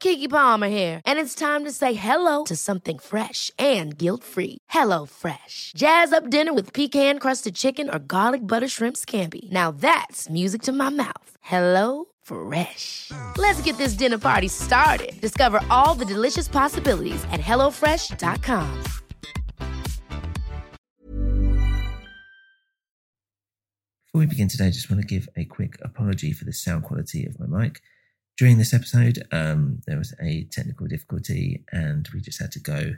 Keke Palmer here, and it's time to say hello to something fresh and guilt-free. Hello Fresh. Jazz up dinner with pecan-crusted chicken or garlic butter shrimp scampi. Now that's music to my mouth. Hello Fresh. Let's get this dinner party started. Discover all the delicious possibilities at hellofresh.com. Before we begin today, I just want to give a quick apology for the sound quality of my mic. During this episode, um, there was a technical difficulty and we just had to go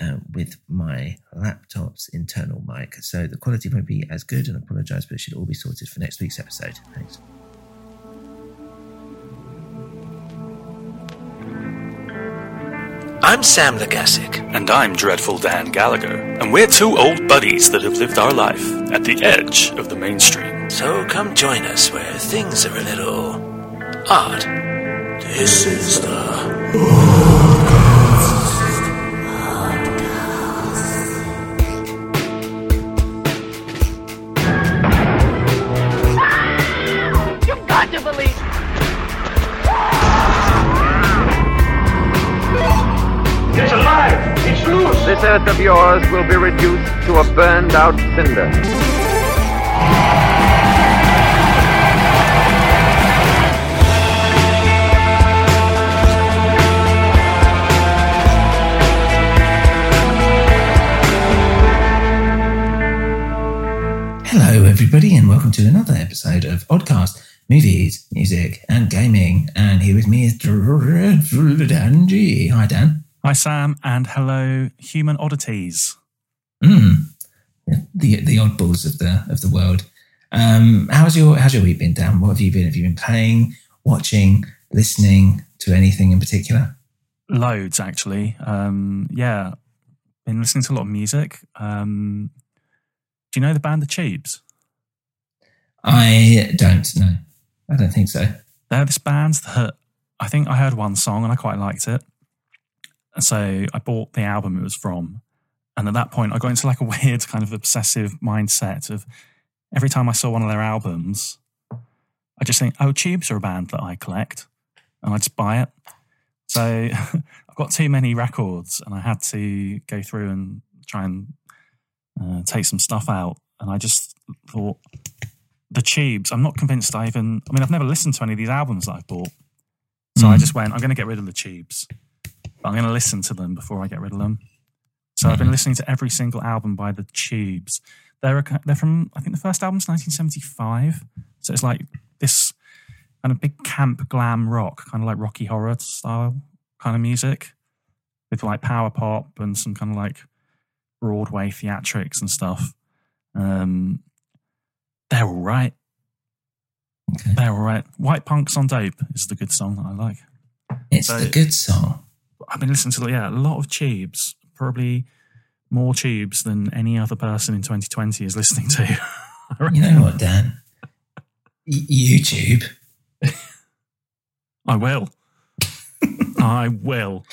um, with my laptop's internal mic. So the quality won't be as good and I apologize, but it should all be sorted for next week's episode. Thanks. I'm Sam Legasic. And I'm Dreadful Dan Gallagher, and we're two old buddies that have lived our life at the edge of the mainstream. So come join us where things are a little odd. This is the You've got to believe. It's alive! It's loose! This earth of yours will be reduced to a burned out cinder. Hello, everybody, and welcome to another episode of Oddcast Movies, Music, and Gaming. And here with me is Dan G. Hi, Dan. Hi, Sam, and hello, human oddities. Mm. The the oddballs of the of the world. Um, how's your how's your week been, Dan? What have you been? Have you been playing, watching, listening to anything in particular? Loads, actually. Um, yeah, been listening to a lot of music. Um, do you know the band The Tubes? I don't know. I don't think so. They're this band that I think I heard one song and I quite liked it. So I bought the album it was from. And at that point, I got into like a weird kind of obsessive mindset of every time I saw one of their albums, I just think, oh, Tubes are a band that I collect. And I just buy it. So I've got too many records and I had to go through and try and uh, take some stuff out. And I just thought, the Tubes, I'm not convinced I even, I mean, I've never listened to any of these albums that I've bought. So I just went, I'm going to get rid of the Tubes. But I'm going to listen to them before I get rid of them. So I've been listening to every single album by the Tubes. They're a, they're from I think the first album's 1975. So it's like this kind of big camp glam rock, kind of like Rocky Horror style kind of music, with like power pop and some kind of like Broadway theatrics and stuff. Um, they're all right. Okay. They're all right. White Punks on Dope is the good song that I like. It's So- the good song. I've been listening to yeah a lot of tubes, probably more tubes than any other person in 2020 is listening to. You know what, Dan? Y- YouTube. I will. I will.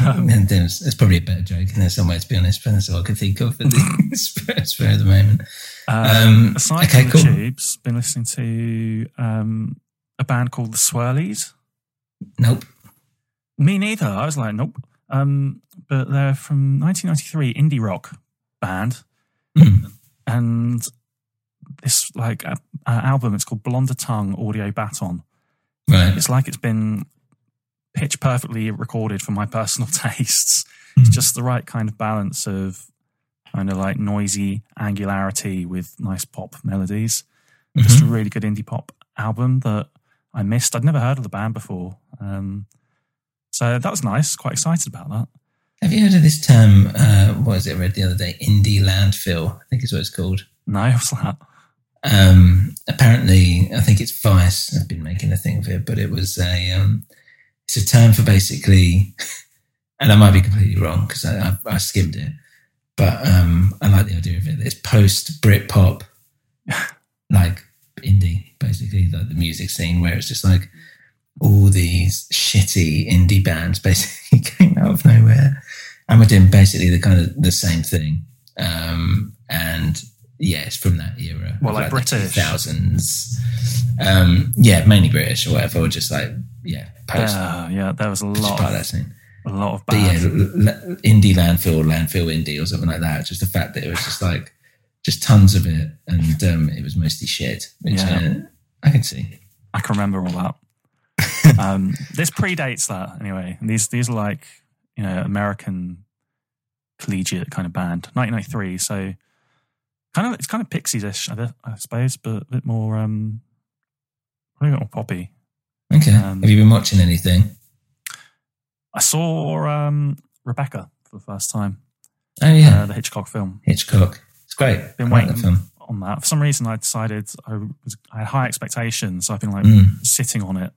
Um, and there's, there's probably a better joke in there somewhere, to be honest, but that's all I could think of at the spur, spur of the moment. Um, aside okay, from cool. the tubes, been listening to um, a band called the Swirlies. Nope. Me neither. I was like, nope. Um, but they're from 1993, indie rock band, Mm. and this like uh, uh, album. It's called Blonder Tongue Audio Baton. Right. It's like it's been pitch perfectly recorded for my personal tastes. It's just the right kind of balance of kind of like noisy angularity with nice pop melodies. Just a really good indie pop album that I missed. I'd never heard of the band before. Um, so that was nice. Quite excited about that. Have you heard of this term? Uh, what was it I read the other day? Indie landfill, I think is what it's called. No, what's that? Um, apparently, I think it's Vice. I've been making a thing of it, but it was a um, it's a term for basically, and I might be completely wrong because I, I, I skimmed it, but um, I like the idea of it. It's post Britpop, like indie, basically, like the music scene where it's just like all these shitty indie bands basically came out of nowhere, and we're doing basically the kind of the same thing. Um, and yeah, it's from that era. Well, of, like British? thousands. Um, yeah, mainly British or whatever, or just like yeah, post. Uh, yeah, there was a lot of that scene. a lot of But yeah, bands. l- l- indie landfill, landfill indie, or something like that. Just the fact that it was just like just tons of it, and um, it was mostly shit, which Yeah. uh, I can see. I can remember all that. um, this predates that anyway. These these are like you know American collegiate kind of band, 1993. So kind of it's kind of Pixies-ish, I, I suppose, but a bit more um, a bit more poppy. Okay, Um, have you been watching anything? I saw um, Rebecca for the first time, Oh yeah, uh, the Hitchcock film. Hitchcock. It's great. Been I like waiting film. on that. For some reason, I decided I was I had high expectations, so I've been like Mm. sitting on it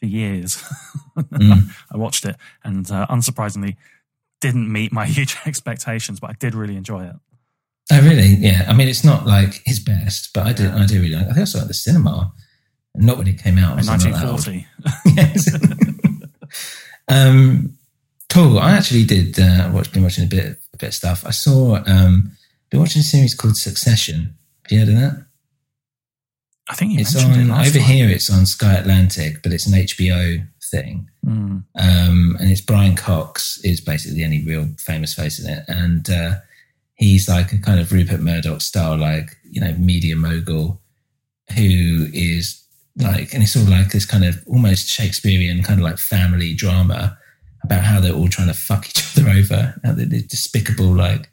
for years. Mm. I watched it, and uh, unsurprisingly, didn't meet my huge expectations, but I did really enjoy it. Oh really? Yeah. I mean, it's not like his best, but I do. I do really like. I think I saw it at the cinema, not when it came out. In so I'm not that old. 1940, yes. um, cool. I actually did uh, watch. Been watching a bit, a bit of stuff. I saw. Um, been watching a series called Succession. Have you heard of that? I think it's on it over time. here. It's on Sky Atlantic, but it's an HBO thing. Mm. Um, and it's Brian Cox is basically the only real famous face in it, and uh, he's like a kind of Rupert Murdoch style, like you know, media mogul who is like, and it's all like this kind of almost Shakespearean kind of like family drama about how they're all trying to fuck each other over, how they're, they're despicable, like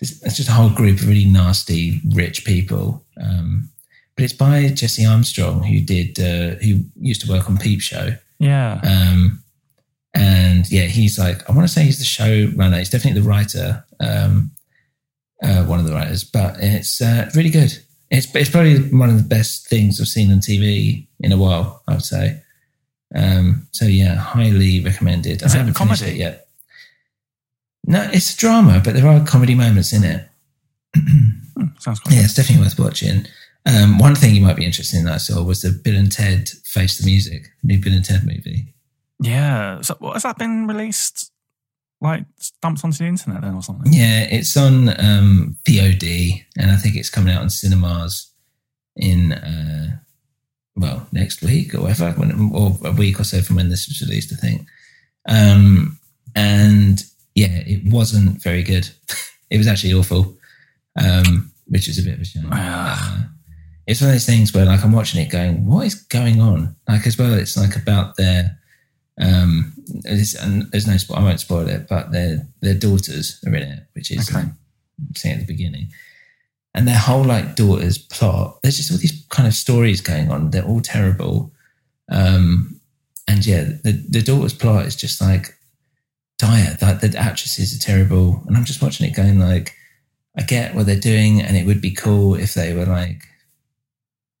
it's it's just a whole group of really nasty rich people. Um, but it's by Jesse Armstrong, who did, uh, who used to work on Peep Show. Yeah, Um, and yeah, he's like, I want to say he's the showrunner. He's definitely the writer, um, uh, one of the writers, but it's uh, really good. It's, it's probably one of the best things I've seen on TV in a while, I would say. Um, so yeah, highly recommended. Is I haven't finished comedy? it yet. No, it's a drama, but there are comedy moments in it. Hmm, sounds Yeah, it's definitely worth watching. Um, one thing you might be interested in that I saw was the Bill and Ted Face the Music, new Bill and Ted movie. Yeah, so what, has that been released? Like dumped onto the internet then or something? Yeah, it's on um, VOD, and I think it's coming out in cinemas in uh, well next week or whatever, when, or a week or so from when this was released, I think. Um, and yeah, it wasn't very good. it was actually awful, um, which is a bit of a shame. Uh, it's one of those things where like I'm watching it, going, "What is going on?" Like as well, it's like about their um, it's, and there's no spoil. I won't spoil it, but their their daughters are in it, which is Okay. um, saying at the beginning, and their whole like daughters plot. There's just all these kind of stories going on. They're all terrible, um, and yeah, the the daughters plot is just like dire. Like the actresses are terrible, and I'm just watching it going like, I get what they're doing, and it would be cool if they were like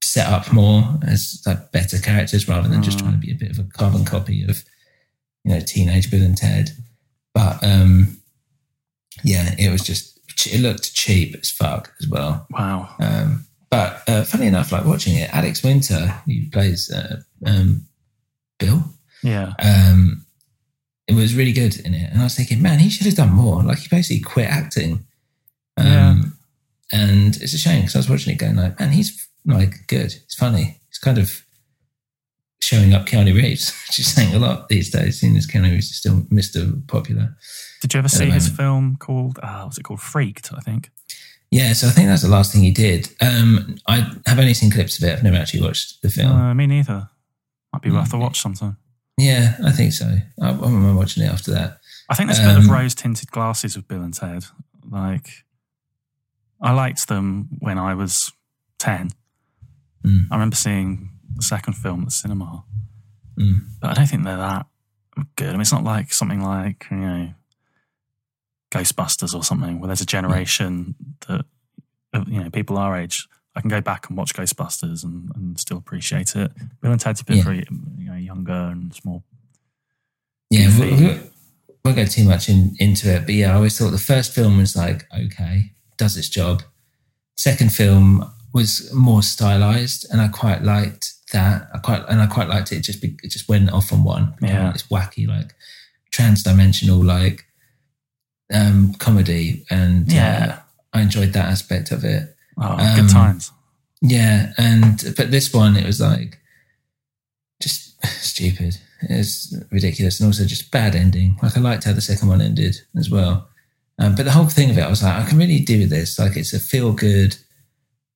set up more as like better characters rather than just Mm. trying to be a bit of a carbon copy of you know teenage Bill and Ted. But um, yeah, it was just it looked cheap as fuck as well. Wow. Um, but uh, funny enough, like watching it, Alex Winter, who plays uh, um, Bill, Yeah. um, it was really good in it. And I was thinking, man, he should have done more. Like he basically quit acting. Um, Yeah. And it's a shame because I was watching it going like, man, he's like good. It's funny. It's kind of showing up Keanu Reeves, which is saying a lot these days, seeing as Keanu Reeves is still Mr. Popular. Did you ever see his film called, uh, was it called Freaked, I think? Yeah, so I think that's the last thing he did. Um, I have only seen clips of it. I've never actually watched the film. Uh, me neither. Might be worth a Mm. watch sometime. yeah, I think so. I, I remember watching it after that. I think there's a bit of Um, rose tinted glasses with Bill and Ted. Like, I liked them when I was 10. Mm. I remember seeing the second film at the cinema, Mm. but I don't think they're that good. I mean, it's not like something like, you know, Ghostbusters or something where there's a generation that, you know, people our age. I can go back and watch Ghostbusters and, and still appreciate it. Bill and Ted's a bit Yeah. for you know, younger and it's more. Yeah, we, we won't go too much in, into it, but yeah, I always thought the first film was like okay, does its job. Second film was more stylized, and I quite liked that. I quite and I quite liked it. it just be, it just went off on one. Yeah. it's wacky, like trans-dimensional, like um, comedy, and Yeah. uh, I enjoyed that aspect of it. Oh, Um, good times. Yeah, and but this one it was like just stupid. It's ridiculous, and also just bad ending. Like I liked how the second one ended as well. Um, but the whole thing of it, I was like, I can really do with this. Like it's a feel good.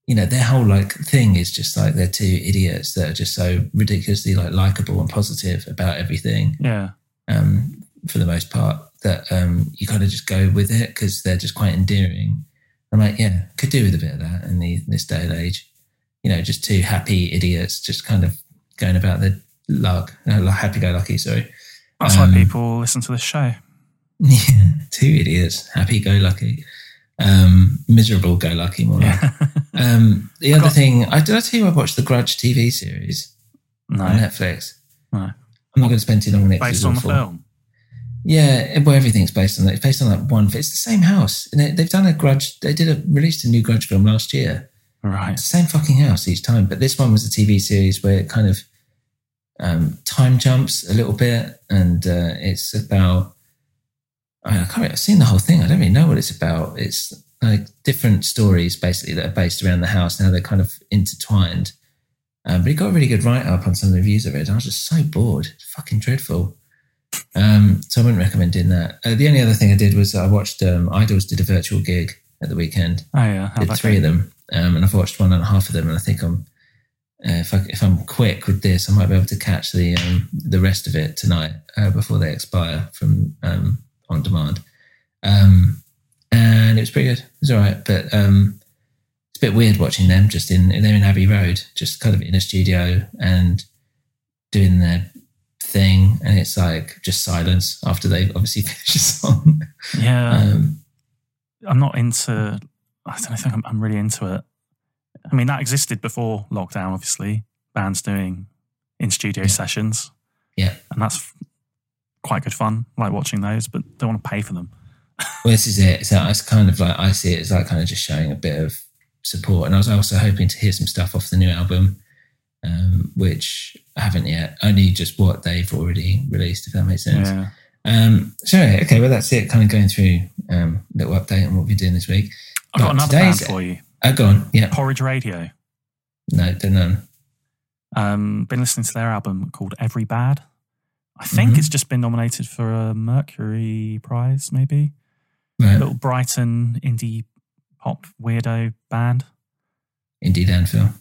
You know, their whole like thing is just like they're two idiots that are just so ridiculously like likable and positive about everything. Yeah. Um, for the most part, that um, you kind of just go with it because they're just quite endearing. I'm like, yeah, could do with a bit of that in the, this day and age. You know, just two happy idiots just kind of going about their luck, no, happy go lucky, sorry. That's Um, why people listen to this show. Yeah, two idiots, happy go lucky, um, miserable go lucky, more like. Um, the other thing, I did I tell you I watched the Grudge TV series No. on Netflix. No. I'm not going to spend too long on it. Based on the film. Yeah, well, everything's based on that. It's based on like one. It's the same house, and they, they've done a Grudge. They did a released a new Grudge film last year. Right. It's the same fucking house each time, but this one was a TV series where it kind of um, time jumps a little bit, and uh, it's about. I, I can't. I've seen the whole thing. I don't really know what it's about. It's like different stories basically that are based around the house. Now they're kind of intertwined. Um, but it got a really good write up on some of the reviews of it. I was just so bored. It's fucking dreadful. Um, so I wouldn't recommend doing that. Uh, the only other thing I did was I watched um, Idles did a virtual gig at the weekend. Oh, yeah. How'd did three go? of them, um, and I've watched one and a half of them. And I think I'm uh, if I if I'm quick with this, I might be able to catch the um, the rest of it tonight uh, before they expire from um, on demand. Um, and it was pretty good. It was all right, but um, it's a bit weird watching them just in they're in Abbey Road, just kind of in a studio and doing their thing, and it's like just silence after they obviously finish a song. Yeah. Um, I'm not into. I don't think I'm, I'm really into it. I mean, that existed before lockdown. Obviously, bands doing in studio sessions, yeah. and that's quite good fun. Like watching those, but don't want to pay for them. Well, this is it. So it's kind of like I see it as like kind of just showing a bit of support. And I was also hoping to hear some stuff off the new album, um, which I haven't yet. Only just what they've already released, if that makes sense. Yeah. Um, so okay, well that's it. Kind of going through um, little update on what we're doing this week. I've got another band for you. Oh, go on. Yeah. Porridge Radio. No, don't know. Um, been listening to their album called Every Bad. I think Mhm. it's just been nominated for a Mercury Prize, maybe. Right. Little Brighton indie pop weirdo band. Indie landfill.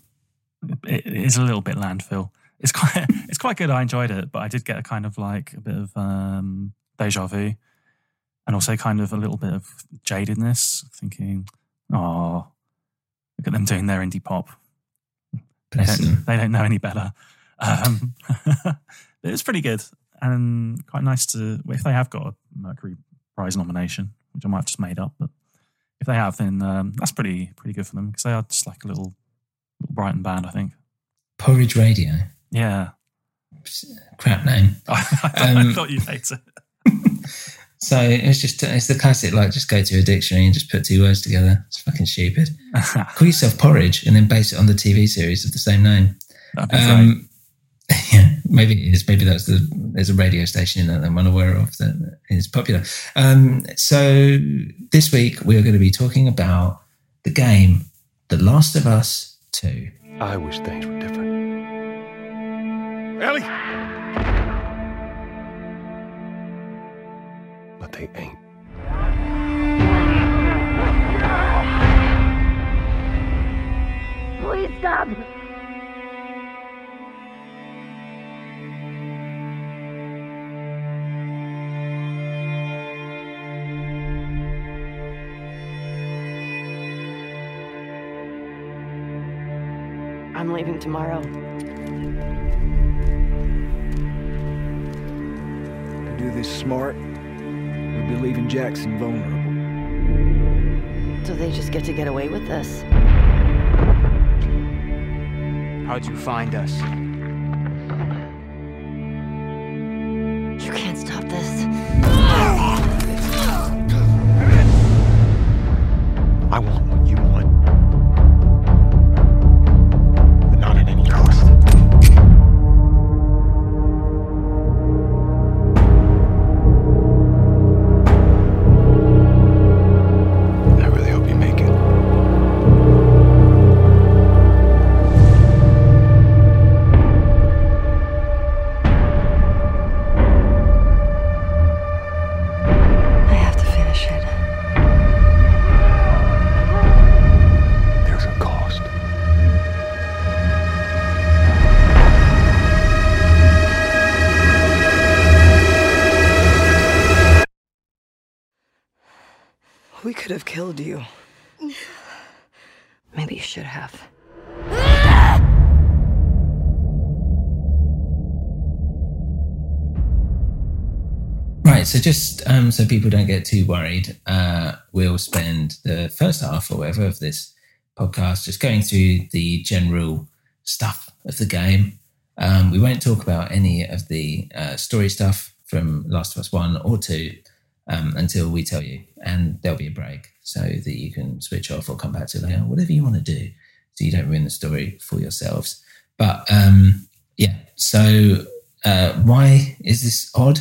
It is a little bit landfill. It's quite it's quite good. I enjoyed it, but I did get a kind of like a bit of um, deja vu, and also kind of a little bit of jadedness. Thinking, oh, look at them doing their indie pop. They don't, they don't know any better. Um, it was pretty good and quite nice to if they have got a Mercury Prize nomination, which I might have just made up, but if they have, then um, that's pretty pretty good for them because they are just like a little, little Brighton band, I think. Porridge Radio. Yeah, Crap name. I, thought, I Um, thought you'd hate it. So it's just it's the classic like just go to a dictionary and just put two words together. It's fucking stupid. Call yourself porridge and then base it on the TV series of the same name. That'd be great. Um, yeah, maybe it is. Maybe that's the there's a radio station in that I'm unaware of that is popular. Um, so this week we are going to be talking about the game The Last of Us Two. I wish things were different. Ellie! But they ain't. Please stop. Tomorrow. To do this smart, we'd be leaving Jackson vulnerable. So they just get to get away with this? How'd you find us? Just um, so people don't get too worried, uh, we'll spend the first half or whatever of this podcast just going through the general stuff of the game. Um, we won't talk about any of the uh, story stuff from Last of Us 1 or 2 um, until we tell you, and there'll be a break so that you can switch off or come back to later, whatever you want to do, so you don't ruin the story for yourselves. But um, yeah, so uh, why is this odd?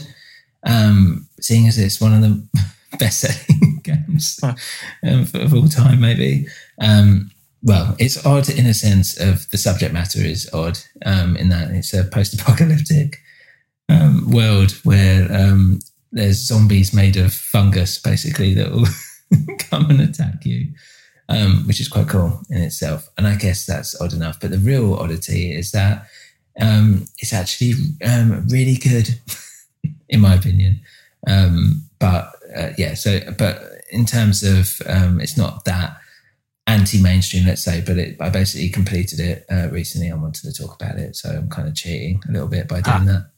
um, seeing as it's one of the best-selling games um, of, of all time, maybe. Um, well, it's odd in a sense of the subject matter is odd um, in that it's a post-apocalyptic um, world where um, there's zombies made of fungus, basically, that will come and attack you, um, which is quite cool in itself. And I guess that's odd enough. But the real oddity is that um, it's actually um, really good. in my opinion. Um, but uh, yeah, so but in terms of um, it's not that anti-mainstream, let's say, but it, I basically completed it uh, recently. I wanted to talk about it, so I'm kind of cheating a little bit by doing that.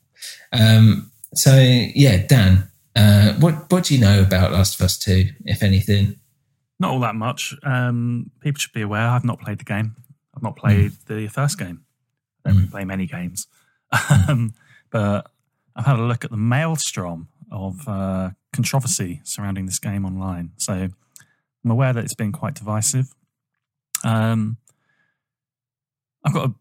Um, so yeah, Dan, uh, what what do you know about Last of Us Two, if anything? Not all that much. Um, people should be aware. I've not played the game. I've not played the first game. I don't play many games, um, but I've had a look at the maelstrom of uh, controversy surrounding this game online. So I'm aware that it's been quite divisive. Um, I've got a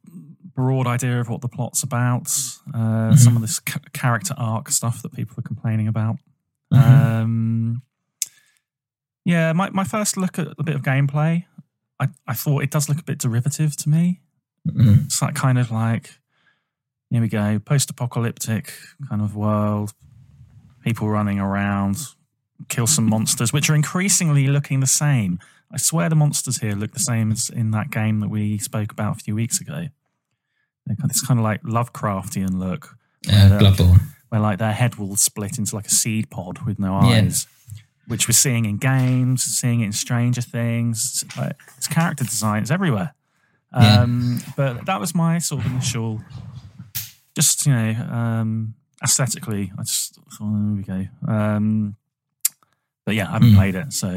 broad idea of what the plot's about. Uh, Some of this character arc stuff that people are complaining about. Um, yeah, my, my first look at a bit of gameplay, I, I thought it does look a bit derivative to me. Mhm. It's that kind of like, here we go, post apocalyptic kind of world, people running around, kill some monsters, which are increasingly looking the same. I swear the monsters here look the same as in that game that we spoke about a few weeks ago. This kind of like Lovecraftian look. Uh, where, Bloodborne. where like their head will split into like a seed pod with no Yeah. eyes, which we're seeing in games, seeing it in Stranger Things. It's, like, it's character design, it's everywhere. Yeah. Um, but that was my sort of initial, just, you know, um, aesthetically, I just thought, oh, there we go. Um, but yeah, I haven't Mm. played it. So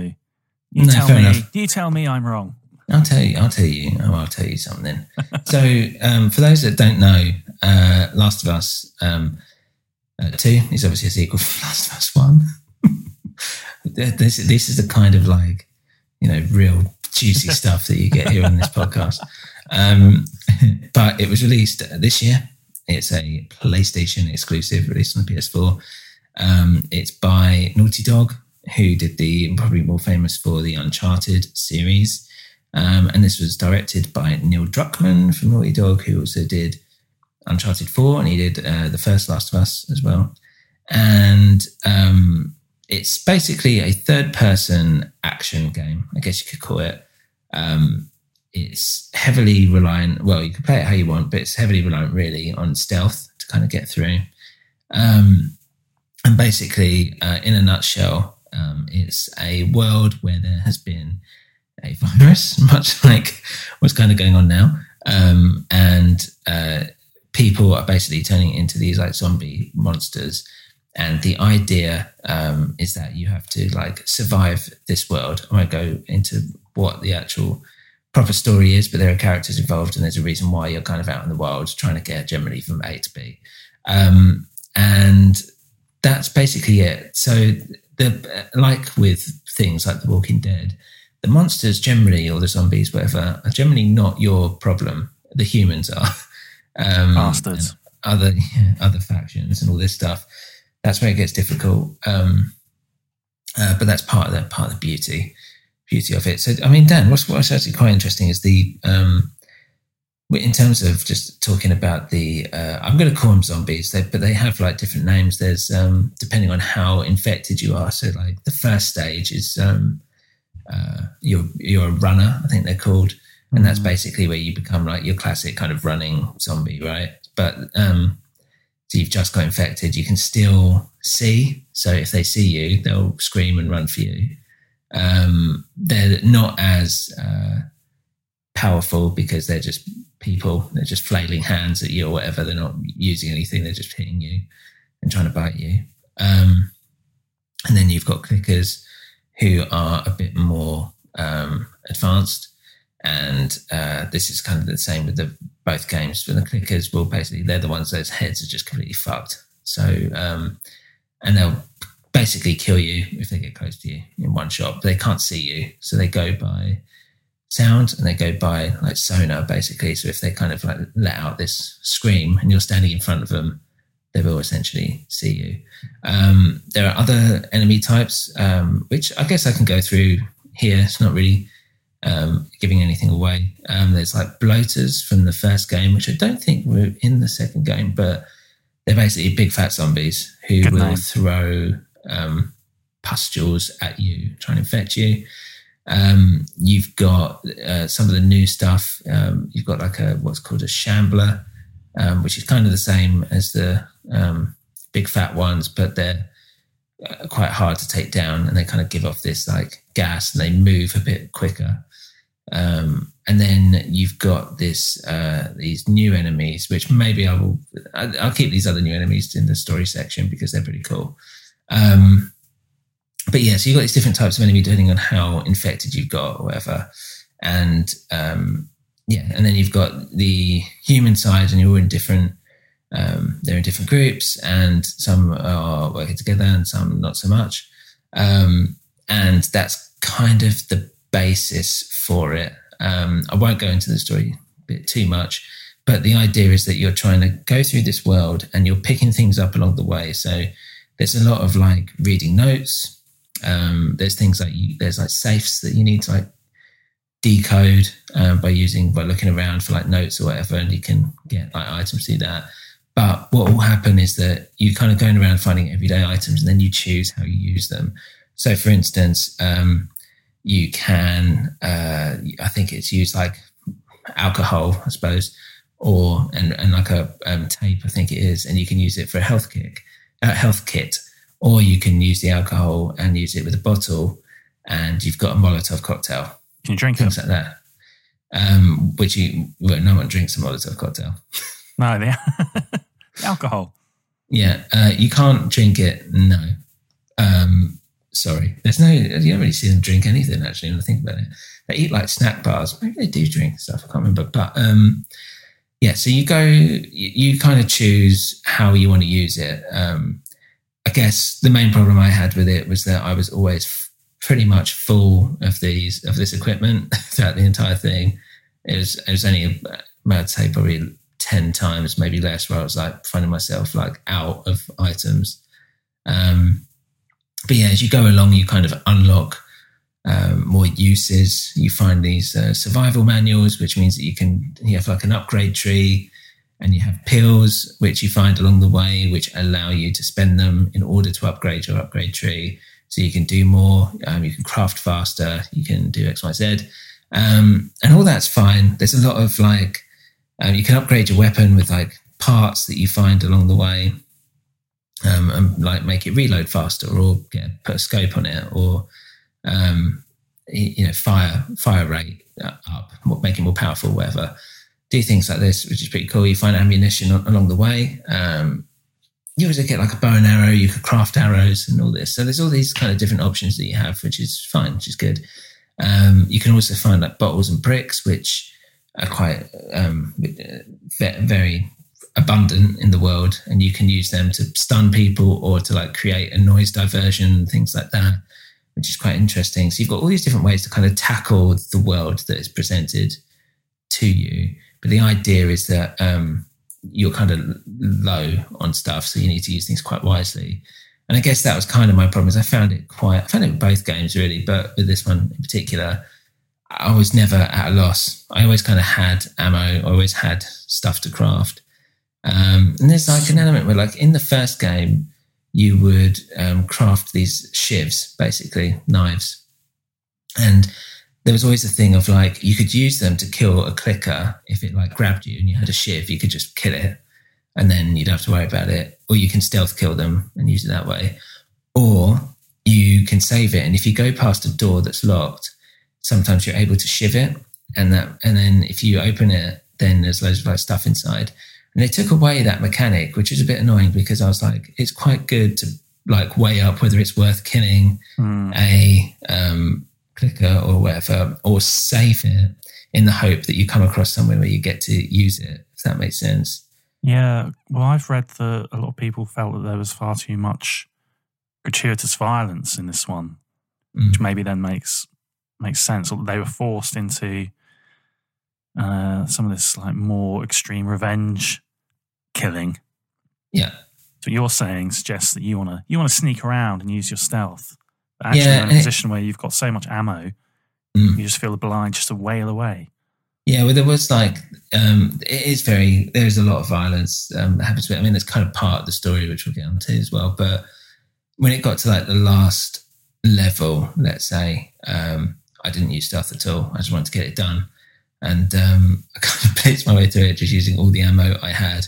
you No, tell me, enough. you tell me I'm wrong. I'll tell you. I'll tell you. Oh, I'll tell you something. so, um, for those that don't know, uh, Last of Us um, uh, Two is obviously a sequel for Last of Us One. this this is the kind of like you know real juicy stuff that you get here on this podcast. Um, but it was released this year. It's a PlayStation exclusive, released on the PS4. Um, it's by Naughty Dog, who did the probably more famous for the Uncharted series. Um, and this was directed by Neil Druckmann from Naughty Dog, who also did Uncharted 4 and he did uh, the first Last of Us as well. And um, it's basically a third person action game, I guess you could call it. Um, it's heavily reliant, well, you can play it how you want, but it's heavily reliant really on stealth to kind of get through. Um, and basically, uh, in a nutshell, um, it's a world where there has been a virus, much like what's kind of going on now. um, and uh, people are basically turning into these like zombie monsters. And the idea um, is that you have to like survive this world. I won't go into what the actual proper story is, but there are characters involved, and there's a reason why you're kind of out in the world trying to get generally from A to B. Um, and that's basically it. So, the like with things like The Walking Dead, the monsters generally, or the zombies, whatever, are generally not your problem. The humans are. Um, Bastards. Other yeah, other factions and all this stuff. That's where it gets difficult. Um, uh, but that's part of the part of the beauty beauty of it. So, I mean, Dan, what's what's actually quite interesting is the um, in terms of just talking about the uh, I'm going to call them zombies, they, but they have like different names. There's um, depending on how infected you are. So, like the first stage is um, uh, you're you're a runner, I think they're called, and that's basically where you become like your classic kind of running zombie, right? But um, so you've just got infected, you can still see. So if they see you, they'll scream and run for you um, they're not as uh, powerful because they're just people. They're just flailing hands at you or whatever. They're not using anything. They're just hitting you and trying to bite you. Um, and then you've got clickers who are a bit more um, advanced. And uh, this is kind of the same with the both games. For the clickers, will basically they're the ones those heads are just completely fucked. So um, and they'll basically kill you if they get close to you in one shot. But they can't see you, so they go by sound and they go by like sonar basically. So if they kind of like let out this scream and you're standing in front of them, they will essentially see you. Um, there are other enemy types, um, which I guess I can go through here. It's not really um, giving anything away. Um, there's like bloaters from the first game, which I don't think were in the second game, but they're basically big fat zombies who Good will name. throw um, pustules at you, trying to infect you. Um, you've got uh, some of the new stuff. Um, you've got like a what's called a shambler, um, which is kind of the same as the um, big fat ones, but they're uh, quite hard to take down, and they kind of give off this like gas, and they move a bit quicker. Um, and then you've got this uh, these new enemies, which maybe I will I'll keep these other new enemies in the story section because they're pretty cool. Um, but yeah, so you've got these different types of enemy depending on how infected you've got or whatever. And um, yeah, and then you've got the human side, and you're in different. Um, they're in different groups, and some are working together, and some not so much. Um, and that's kind of the basis for it. Um, I won't go into the story a bit too much, but the idea is that you're trying to go through this world and you're picking things up along the way. So there's a lot of like reading notes. Um, there's things like you, there's like safes that you need to like decode um, by using by looking around for like notes or whatever, and you can get like items through that. But what will happen is that you're kind of going around finding everyday items, and then you choose how you use them. So, for instance, um, you can uh, I think it's used like alcohol, I suppose, or and, and like a um, tape, I think it is, and you can use it for a health kick, a health kit, or you can use the alcohol and use it with a bottle, and you've got a Molotov cocktail. Can you drink things like that? Um, which you well, no one drinks a Molotov cocktail. No, the, the alcohol. Yeah, uh, you can't drink it. No, um, sorry. There's no. You don't really see them drink anything actually. When I think about it, they eat like snack bars. Maybe they do drink stuff. I can't remember. But um, yeah, so you go. You, you kind of choose how you want to use it. Um, I guess the main problem I had with it was that I was always f- pretty much full of these of this equipment throughout the entire thing. It was it was only I'd say probably ten times, maybe less, where I was like finding myself like out of items. Um, but yeah, as you go along, you kind of unlock um, more uses. You find these uh, survival manuals, which means that you can you have like an upgrade tree, and you have pills which you find along the way, which allow you to spend them in order to upgrade your upgrade tree. So you can do more, um, you can craft faster, you can do X, Y, Z, um, and all that's fine. There's a lot of like um, you can upgrade your weapon with like parts that you find along the way, um, and like make it reload faster, or get put a scope on it, or um, you know fire fire rate up, make it more powerful, whatever. do things like this, which is pretty cool. You find ammunition along the way. Um, you also get like a bow and arrow. You could craft arrows and all this. So there's all these kind of different options that you have, which is fine, which is good. Um, you can also find like bottles and bricks, which are quite um, very abundant in the world, and you can use them to stun people or to like create a noise diversion, things like that, which is quite interesting. So you've got all these different ways to kind of tackle the world that is presented to you. But the idea is that um, you're kind of low on stuff, so you need to use things quite wisely. And I guess that was kind of my problem. Is I found it quite. I found it with both games really, but with this one in particular, I was never at a loss. I always kind of had ammo. I always had stuff to craft. Um, and there's like an element where, like in the first game, you would um, craft these shivs, basically knives, and there was always a thing of like you could use them to kill a clicker if it like grabbed you and you had a shiv, you could just kill it, and then you'd have to worry about it. Or you can stealth kill them and use it that way, or you can save it. And if you go past a door that's locked, sometimes you're able to shiv it, and that, and then if you open it, then there's loads of like stuff inside and they took away that mechanic, which is a bit annoying because I was like, it's quite good to like weigh up whether it's worth killing mm. a um, clicker or whatever, or save it in the hope that you come across somewhere where you get to use it. If that makes sense. Yeah. Well, I've read that a lot of people felt that there was far too much gratuitous violence in this one, mm. which maybe then makes makes sense. Or they were forced into uh, some of this like more extreme revenge killing. Yeah. So you're saying suggests that you want to you want to sneak around and use your stealth. But actually, yeah, in a position it, where you've got so much ammo, mm. you just feel the blind just to wail away. Yeah, well, there was like um, it is very there's a lot of violence um, that happens. I mean, it's kind of part of the story which we'll get onto as well. But when it got to like the last level, let's say, um, I didn't use stealth at all. I just wanted to get it done, and um, I kind of blitzed my way through it just using all the ammo I had.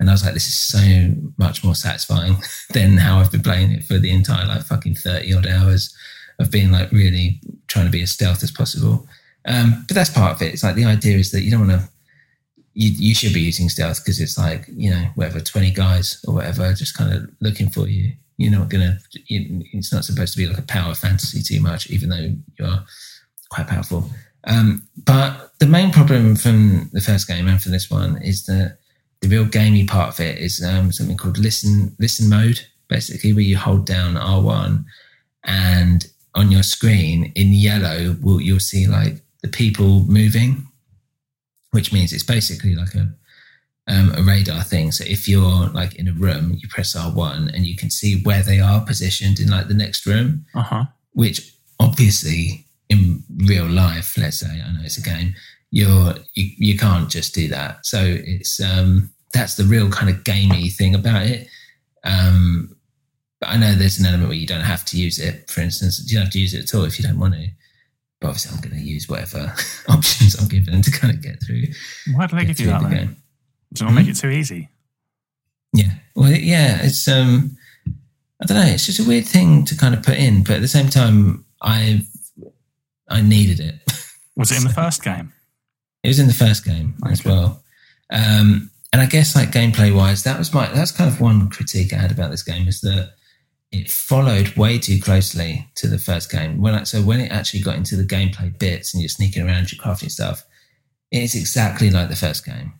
And I was like, this is so much more satisfying than how I've been playing it for the entire like fucking 30 odd hours of being like really trying to be as stealth as possible. Um, but that's part of it. It's like the idea is that you don't want to, you, you should be using stealth because it's like, you know, whatever, 20 guys or whatever, just kind of looking for you. You're not going to, it's not supposed to be like a power fantasy too much, even though you're quite powerful. Um, but the main problem from the first game and for this one is that the real gamey part of it is um, something called listen listen mode, basically where you hold down R1 and on your screen in yellow will you'll see like the people moving, which means it's basically like a um, a radar thing. So if you're like in a room, you press R1 and you can see where they are positioned in like the next room, uh-huh. which obviously in real life, let's say, I know it's a game, you're you, you can't just do that. So it's um that's the real kind of gamey thing about it. Um, but I know there's an element where you don't have to use it. For instance, you don't have to use it at all if you don't want to. But obviously, I'm going to use whatever options I'm given to kind of get through. Why do they give you that? Game. Does it not make it too easy? Yeah. Well, yeah. It's um, I don't know. It's just a weird thing to kind of put in, but at the same time, I I needed it. Was it in the first game? It was in the first game okay. as well. Um, and I guess like gameplay wise, that was my that's kind of one critique I had about this game is that it followed way too closely to the first game. When so when it actually got into the gameplay bits and you're sneaking around, you're crafting stuff, it is exactly like the first game.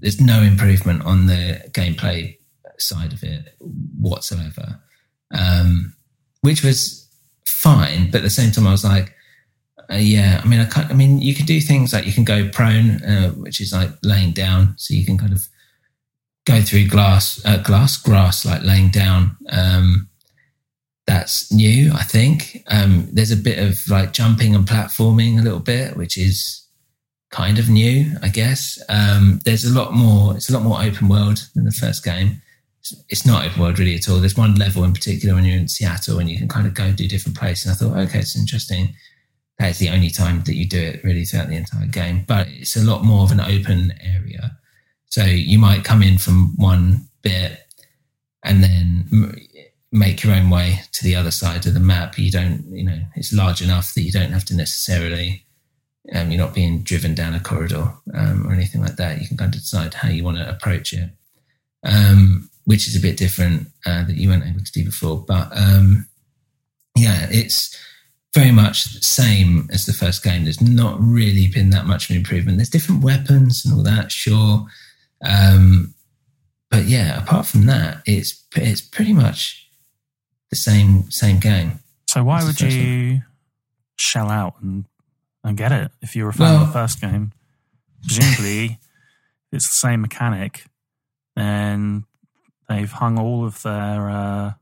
There's no improvement on the gameplay side of it whatsoever, um, which was fine. But at the same time, I was like, uh, yeah, I mean, I, I mean, you can do things like you can go prone, uh, which is like laying down, so you can kind of go through glass, uh, glass, grass, like laying down. Um, that's new, I think. Um, there's a bit of like jumping and platforming a little bit, which is kind of new, I guess. Um, there's a lot more, it's a lot more open world than the first game. It's, it's not open world really at all. There's one level in particular when you're in Seattle and you can kind of go do different places. And I thought, okay, it's interesting. That is the only time that you do it really throughout the entire game, but it's a lot more of an open area. So you might come in from one bit and then make your own way to the other side of the map. You don't, you know, it's large enough that you don't have to necessarily Um, you're not being driven down a corridor um, or anything like that. You can kind of decide how you want to approach it, um, which is a bit different uh, that you weren't able to do before. But um, yeah, it's very much the same as the first game. There's not really been that much of an improvement. There's different weapons and all that, sure. Um, but yeah, apart from that, it's it's pretty much the same same game. So why would you shell out and and get it if you're a fan of the first game? Presumably, it's the same mechanic, and they've hung all of their uh,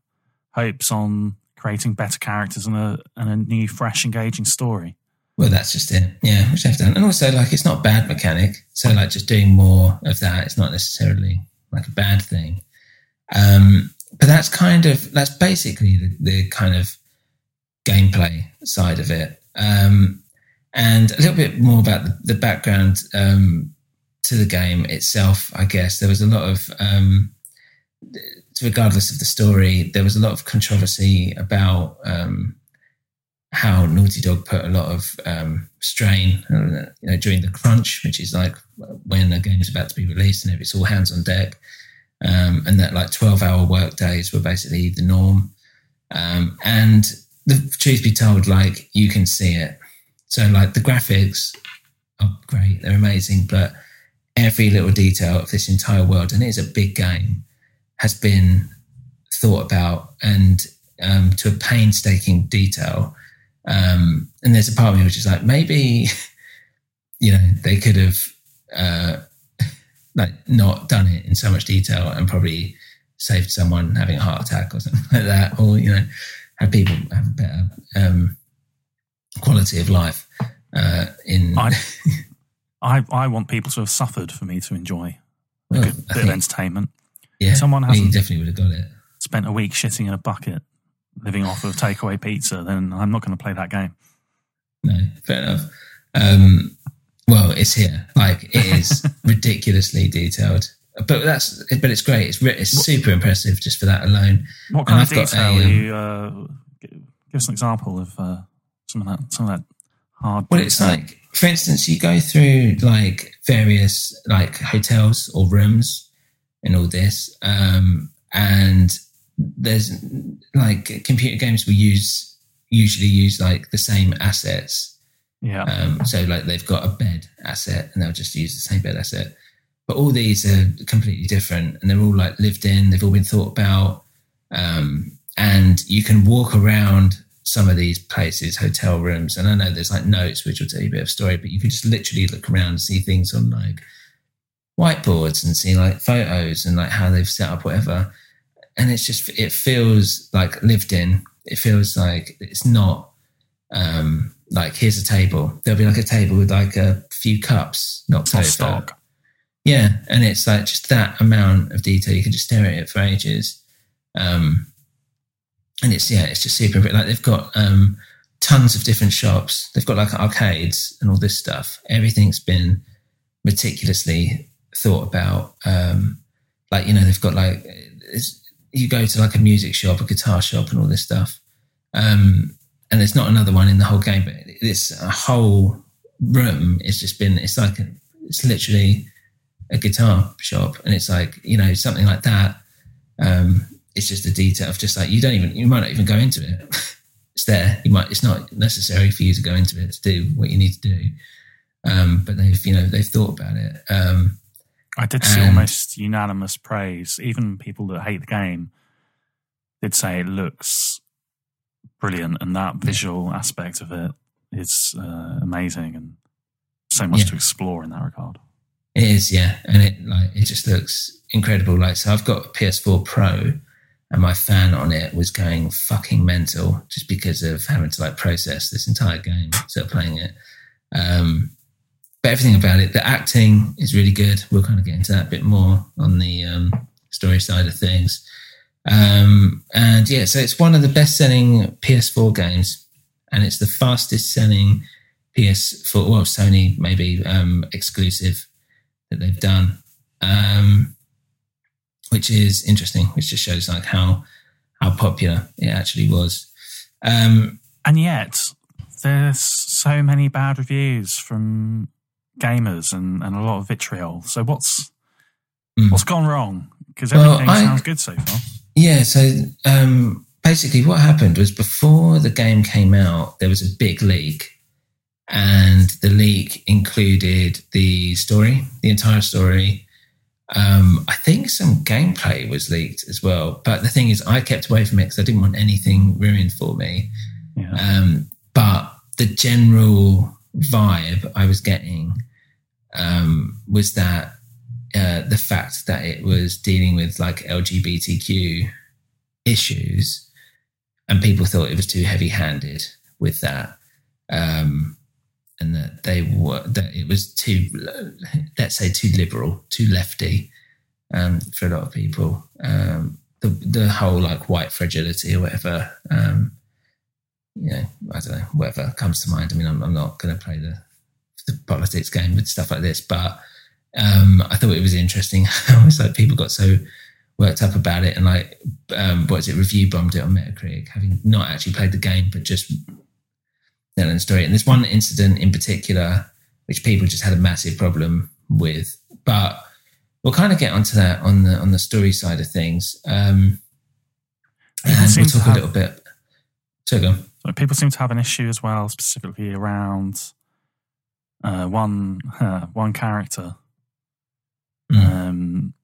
hopes on creating better characters and a and a new, fresh, engaging story. Well, that's just it. Yeah, which I've done. And also, like, it's not bad mechanic. So, like, just doing more of that is not necessarily like a bad thing. Um, but that's kind of, that's basically the, the kind of gameplay side of it. Um, and a little bit more about the, the background um, to the game itself, I guess. There was a lot of, um, regardless of the story, there was a lot of controversy about um, how Naughty Dog put a lot of um, strain uh, you know, during the crunch, which is like when a game is about to be released and it's all hands on deck, um, and that like twelve hour work days were basically the norm. Um, and the truth be told, like you can see it. So like the graphics are great, they're amazing, but every little detail of this entire world, and it is a big game, has been thought about and um, to a painstaking detail. Um, and there's a part of me which is like, maybe, you know, they could have uh, like not done it in so much detail and probably saved someone having a heart attack or something like that, or you know, have people have a better um, quality of life. Uh, in I, I I want people to have suffered for me to enjoy a Well, bit of entertainment. yeah, someone hasn't definitely would have got it. spent a week shitting in a bucket, living off of takeaway pizza, then I'm not going to play that game. No, fair enough. Um, well, it's here. Like it is ridiculously detailed, but that's but it's great. It's it's super impressive just for that alone. What And kind of I've got detail a, are um, you? Uh, give us an example of uh, some of that. Some of that hard. Well, it's like, for instance, you go through like various like hotels or rooms and all this, um, and there's like computer games will use usually use like the same assets. yeah. Um, so like they've got a bed asset and they'll just use the same bed asset. But all these are completely different and they're all like lived in, they've all been thought about. Um, and you can walk around some of these places, hotel rooms, and I know there's like notes which will tell you a bit of story, but you can just literally look around and see things on like whiteboards and see like photos and like how they've set up whatever. And it's just it feels like lived in. It feels like it's not um like here's a table. There'll be like a table with like a few cups knocked not over. stock. Yeah, and it's like just that amount of detail. You can just stare at it for ages. Um, and it's yeah, it's just super. Like they've got um, tons of different shops. They've got like arcades and all this stuff. Everything's been meticulously thought about. Um, like you know, they've got like it's, you go to like a music shop, a guitar shop, and all this stuff. Um, and there's not another one in the whole game, but a whole room. It's just been. It's like a, it's literally a guitar shop, and it's like you know something like that. Um, it's just a detail of just like you don't even you might not even go into it. it's there. You might. It's not necessary for you to go into it to do what you need to do. Um, but they've you know they've thought about it. Um, I did see almost unanimous praise. Even people that hate the game did say it looks brilliant, and that visual aspect of it is uh, amazing, and so much Yeah. to explore in that regard. It is, yeah, and it like it just looks incredible. Like, so I've got a PS4 Pro, and my fan on it was going fucking mental just because of having to like process this entire game instead of playing it. Um, but everything about it, the acting is really good. We'll kind of get into that a bit more on the um, story side of things. Um, and yeah, so it's one of the best-selling PS4 games, and it's the fastest-selling PS4, well, Sony maybe um, exclusive that they've done, um, which is interesting. Which just shows like how how popular it actually was. Um, And yet, there's so many bad reviews from gamers and, and a lot of vitriol. So what's what's gone wrong? Because Well, everything I- sounds good so far. Yeah, so um, basically, what happened was before the game came out, there was a big leak, and the leak included the story, the entire story. Um, I think some gameplay was leaked as well, but the thing is, I kept away from it because I didn't want anything ruined for me. Um, but the general vibe I was getting um, was that uh, the fact that it was dealing with like LGBTQ issues, and people thought it was too heavy-handed with that, um, and that they were that it was too, let's say, too liberal, too lefty um, for a lot of people. Um, the the whole like white fragility or whatever. You know, I don't know, whatever comes to mind. I mean, I'm, I'm not going to play the, the politics game with stuff like this, but um, I thought it was interesting how it's like people got so worked up about it and like, um, what is it, review bombed it on Metacritic, having not actually played the game, but just telling the story. And there's one incident in particular which people just had a massive problem with, but we'll kind of get onto that on the on the story side of things. Um, and we'll talk have- a little bit. So go. on. So people seem to have an issue as well, specifically around uh, one uh, one character. Um,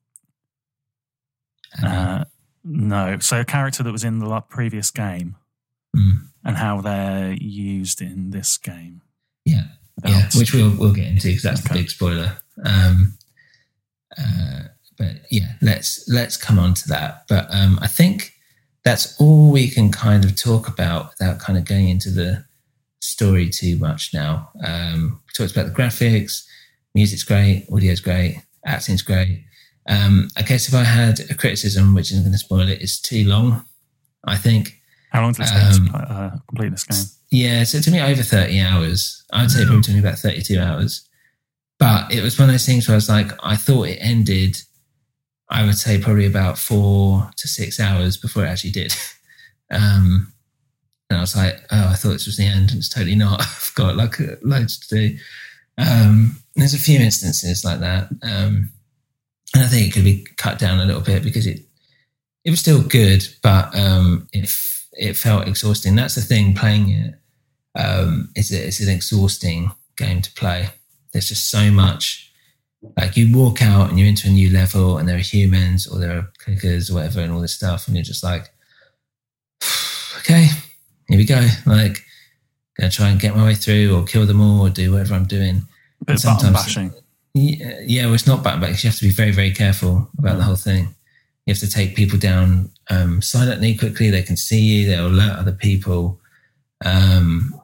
uh, no, so a character that was in the previous game, Mm. and how they're used in this game. Yeah, yeah, which we'll we'll get into because that's the big spoiler. Um, uh, but yeah, let's let's come on to that. But um, I think that's all we can kind of talk about without kind of going into the story too much now. Um, we talked about the graphics, music's great, audio's great, acting's great. Um, I guess if I had a criticism, which isn't going to spoil it, it's too long. I think. How long does it take Um, to uh, complete this game? Yeah, so it took me over 30 hours. I'd say it probably took me about 32 hours. But it was one of those things where I was like, I thought it ended, I would say probably about four to six hours before it actually did. Um, and I was like, oh, I thought this was the end. It's totally not. I've got like uh, loads to do. Um, there's a few instances like that. Um, and I think it could be cut down a little bit because it, it was still good, but um, it it felt exhausting. That's the thing. Playing it um, is it, it's an exhausting game to play. There's just so much. Like you walk out and you're into a new level, and there are humans or there are clickers or whatever, and all this stuff, and you're just like, okay, here we go. Like, gonna try and get my way through, or kill them all, or do whatever I'm doing. And of bashing. yeah, yeah, well, it's not button bashing. You have to be very, very careful about the whole thing. You have to take people down um, silently, quickly. They can see you. They'll alert other people. Um,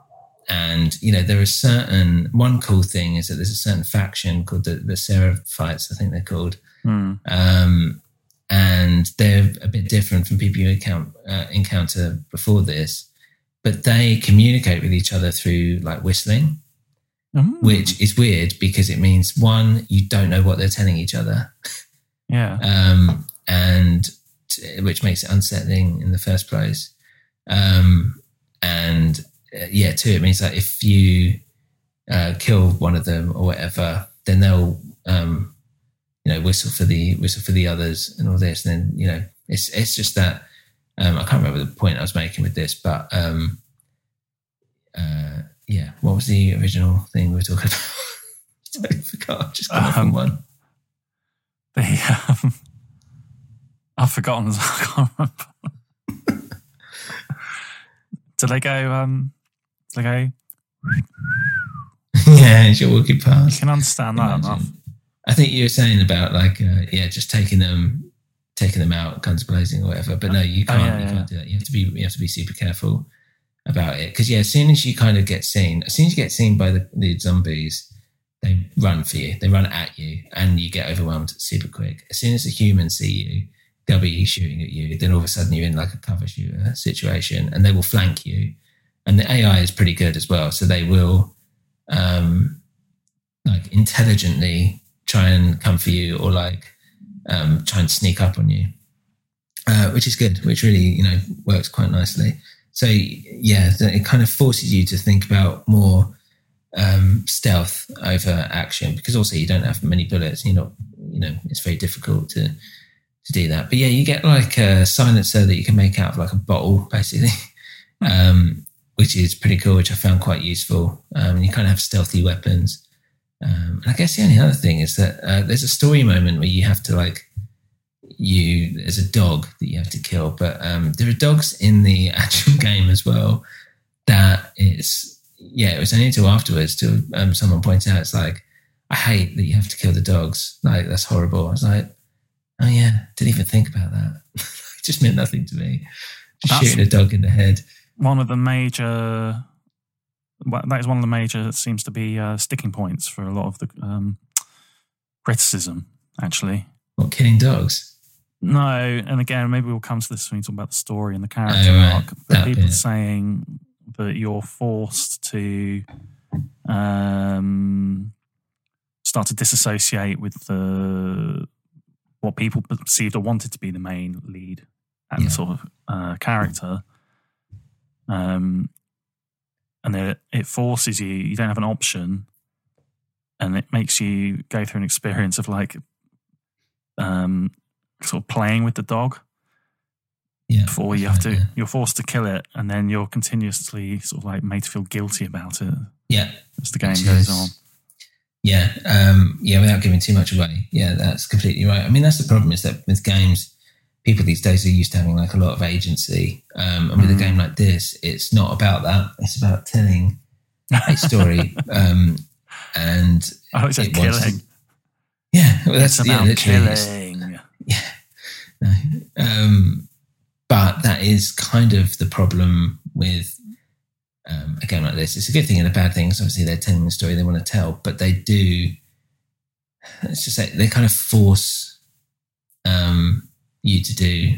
and you know, there are certain. One cool thing is that there's a certain faction called the the Seraphites, I think they're called, Hmm. um, and they're a bit different from people you encounter, uh, encounter before this. But they communicate with each other through like whistling Mm. which is weird because it means one, you don't know what they're telling each other, Yeah. um, and t- which makes it unsettling in the first place. Um, and yeah, too. it means that if you uh, kill one of them or whatever, then they'll um, you know whistle for the whistle for the others and all this. And then you know it's it's just that um, I can't remember the point I was making with this, but um, uh, yeah, what was the original thing we were talking about? I forgot. I've just gone off on Um, one. The, um, I've forgotten. I can't remember. Did they go? Um, they go? yeah, as you're walking past. You can understand that enough. I think you were saying about like uh, yeah, just taking them, taking them out, guns blazing or whatever. But no, you Oh, can't. yeah, you yeah. can't do that. You have to be. You have to be super careful about it because yeah, as soon as you kind of get seen, as soon as you get seen by the, the zombies, they run for you. They run at you, and you get overwhelmed super quick. As soon as the humans see you, they'll be shooting at you. Then all of a sudden you're in like a cover shooter situation, and they will flank you. And the AI is pretty good as well, so they will um, like intelligently try and come for you or like um, try and sneak up on you, uh, which is good, which really you know works quite nicely. So yeah, it kind of forces you to think about more um, stealth over action because also you don't have many bullets. You're not, you know, it's very difficult to to do that. But yeah, you get like a silencer that you can make out of like a bottle, basically, um, which is pretty cool, which I found quite useful. Um, and you kind of have stealthy weapons. Um, and I guess the only other thing is that uh, there's a story moment where you have to like you there's a dog that you have to kill, but um, there are dogs in the actual game as well. That it's yeah, it was only until afterwards till um, someone points out it's like I hate that you have to kill the dogs. Like that's horrible. I was like, oh yeah, didn't even think about that. it just meant nothing to me. That's- shooting a dog in the head. One of the major, well, that is one of the major, seems to be uh, sticking points for a lot of the um, criticism, actually. What killing dogs? No, and again, maybe we'll come to this when we talk about the story and the character Oh, right. arc. But That people bit. saying that you're forced to um, start to disassociate with the what people perceived or wanted to be the main lead and Yeah. sort of uh, character. Um, and it, it forces you. You don't have an option, and it makes you go through an experience of like um, sort of playing with the dog Yeah. before you have to you're forced to kill it and then you're continuously sort of like made to feel guilty about it Yeah. as the game Which goes is- on Yeah, um, yeah. Without giving too much away, yeah, that's completely right. I mean, that's the problem is that with games, people these days are used to having like a lot of agency, um, and with Mm. a game like this, it's not about that. It's about telling a story, um, and oh it's a it to- killing yeah, well, that's it's yeah, about literally, it's- killing No. Um, but that is kind of the problem with um, a game like this. It's a good thing and a bad thing. 'cause obviously, they're telling the story they want to tell, but they do. Let's just say they kind of force um, you to do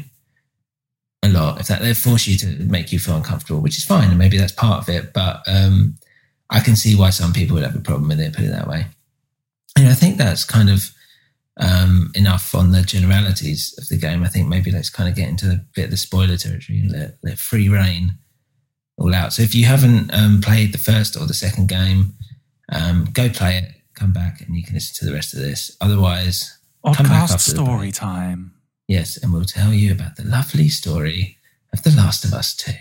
a lot. If that they force you to make you feel uncomfortable, which is fine, and maybe that's part of it. But um, I can see why some people would have a problem with it. Put it that way. And I think that's kind of um, enough on the generalities of the game. I think maybe let's kind of get into the bit of the spoiler territory and let, let free reign all out. So if you haven't um, played the first or the second game, um, go play it, come back, and you can listen to the rest of this. Otherwise, podcast story time Yes, and we'll tell you about the lovely story of The Last of Us 2.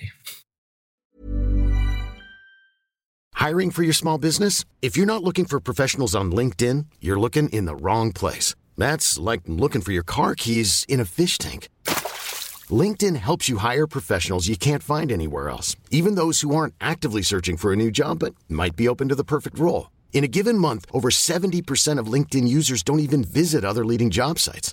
Hiring for your small business? If you're not looking for professionals on LinkedIn, you're looking in the wrong place. That's like looking for your car keys in a fish tank. LinkedIn helps you hire professionals you can't find anywhere else, even those who aren't actively searching for a new job but might be open to the perfect role. In a given month, over 70% of LinkedIn users don't even visit other leading job sites.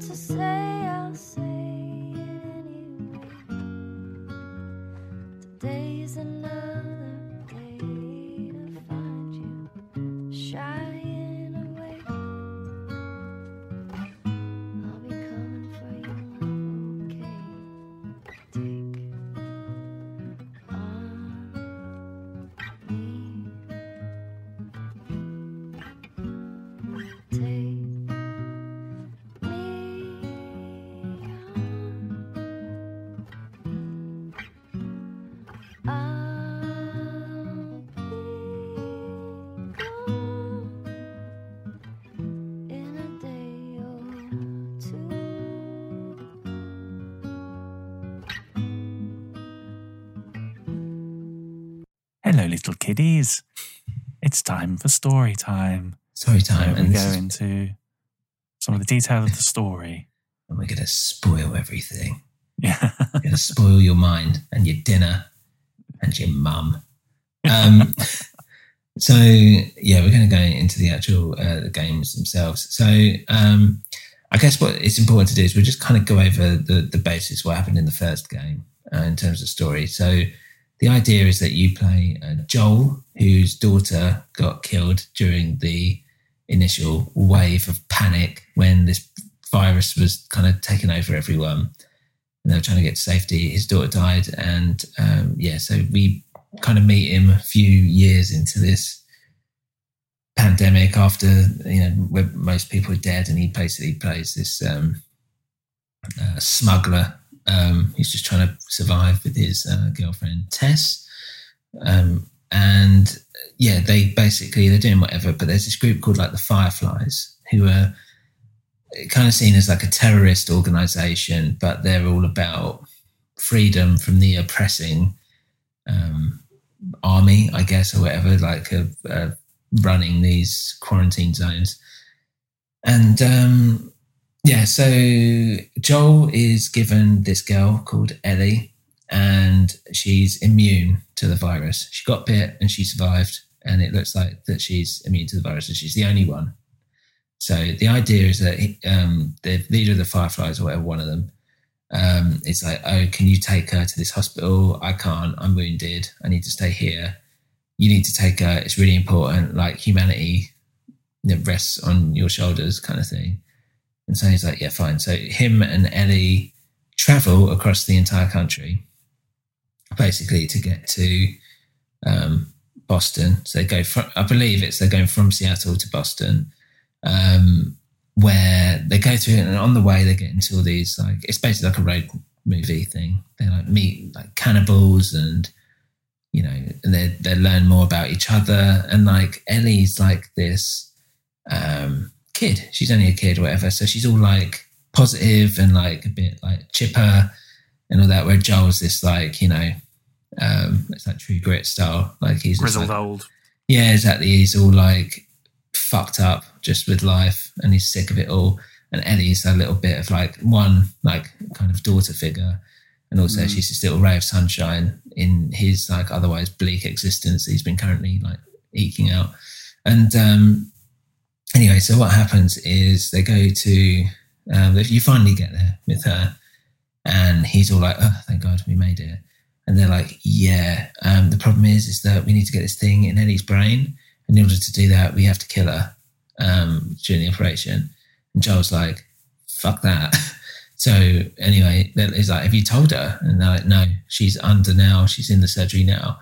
To say. I'll say it anyway. Today's kiddies. It's time for story time. Story time. Where we and go is- into some of the detail of the story. and we're going to spoil everything. Yeah. We're going to spoil your mind and your dinner and your mum. Um, so yeah, we're going to go into the actual uh, the games themselves. So um, I guess what it's important to do is we'll just kind of go over the the basis what happened in the first game uh, in terms of story. So the idea is that you play uh, Joel, whose daughter got killed during the initial wave of panic when this virus was kind of taking over everyone. And they were trying to get to safety. His daughter died, and um, yeah, so we kind of meet him a few years into this pandemic after you know where most people are dead, and he basically plays this um, uh, smuggler. Um, he's just trying to survive with his uh, girlfriend Tess, um, and yeah, they basically they're doing whatever. But there's this group called like the Fireflies who are kind of seen as like a terrorist organization, but they're all about freedom from the oppressing um, army, I guess, or whatever, like uh, uh, running these quarantine zones. And um, yeah, so Joel is given this girl called Ellie, and she's immune to the virus. She got bit and she survived, and it looks like that she's immune to the virus, and she's the only one. So the idea is that um, the leader of the Fireflies, or whatever, one of them, um, is like, "Oh, can you take her to this hospital? I can't. I'm wounded. I need to stay here. You need to take her. It's really important. Like humanity you know, rests on your shoulders, kind of thing." And so he's like, "Yeah, fine." So him and Ellie travel across the entire country, basically to get to um, Boston. So they go from, I believe it's they're going from Seattle to Boston um, where they go through and on the way they get into all these like it's basically like a road movie thing. They like meet like cannibals, and you know, and they they learn more about each other. And like Ellie's like this um, kid; she's only a kid, whatever. So she's all like positive and like a bit like chipper and all that. Where Joel's this like you know, um, it's like True Grit style. Like he's Grizzled like, old. yeah, exactly. He's all like fucked up just with life and he's sick of it all. And Ellie's a little bit of like one like kind of daughter figure. And also Mm. she's a little ray of sunshine in his like otherwise bleak existence that he's been currently like eking out. And um anyway, so what happens is they go to um you finally get there with her and he's all like, Oh, thank God we made it. And they're like, Yeah. Um the problem is is that we need to get this thing in Ellie's brain. And in order to do that, we have to kill her um, during the operation. And Joel's like, fuck that. So anyway, he's like, have you told her? And they're like, no, she's under now. She's in the surgery now.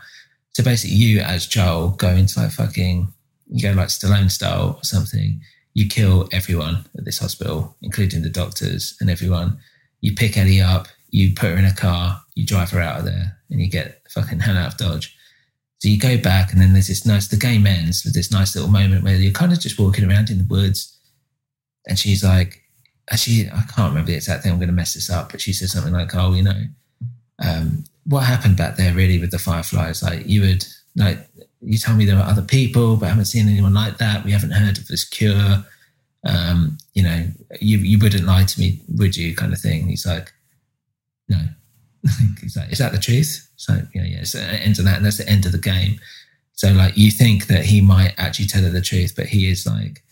So basically, you as Joel go into like fucking, you go like Stallone style or something. You kill everyone at this hospital, including the doctors and everyone. You pick Ellie up, you put her in a car, you drive her out of there, and you get fucking hell out of Dodge. So you go back, and then there's this nice. The game ends with this nice little moment where you're kind of just walking around in the woods, and she's like, actually, I can't remember the exact thing. I'm going to mess this up, but she says something like, "Oh, you know, um, what happened back there really with the fireflies? Like you would like you tell me there are other people, but I haven't seen anyone like that. We haven't heard of this cure. Um, you know, you you wouldn't lie to me, would you? Kind of thing. He's like, no. He's like, is that the truth? So yeah, yeah. So it ends on that, and that's the end of the game. So like, you think that he might actually tell her the truth, but he is like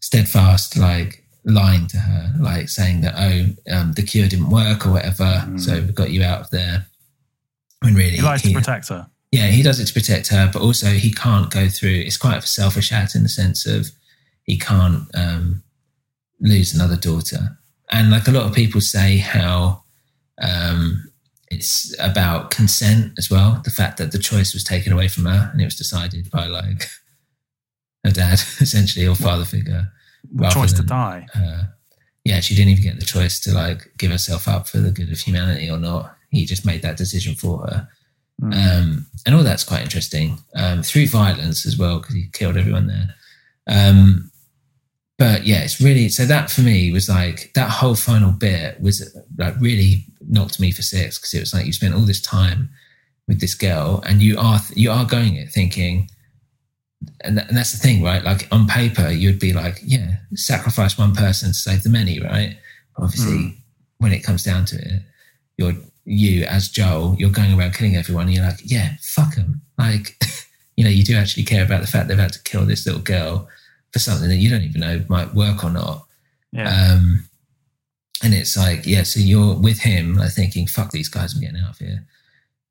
steadfast, like lying to her, like saying that oh, um, the cure didn't work or whatever, so we got you out of there. When really, He likes he- to protect her. Yeah, he does it to protect her, but also he can't go through. It's quite a selfish act in the sense of he can't um, lose another daughter. And like a lot of people say, how um, it's about consent as well. The fact that the choice was taken away from her and it was decided by like her dad, essentially, or father figure. The choice to die. her. Yeah, she didn't even get the choice to like give herself up for the good of humanity or not. He just made that decision for her. Um, and all that's quite interesting um, through violence as well because he killed everyone there. Um, but yeah, it's really so that for me was like that whole final bit was like really knocked me for six because it was like you spent all this time with this girl, and you are you are going it thinking, and, that, and that's the thing, right? Like on paper, you'd be like, yeah, sacrifice one person to save the many, right? But obviously, Mm. when it comes down to it, you're you as Joel, you're going around killing everyone. And you're like, yeah, fuck them. Like, you know, you do actually care about the fact they've had to kill this little girl for something that you don't even know might work or not. Yeah. Um, and it's like, yeah, so you're with him, like thinking, fuck these guys, I'm getting out of here.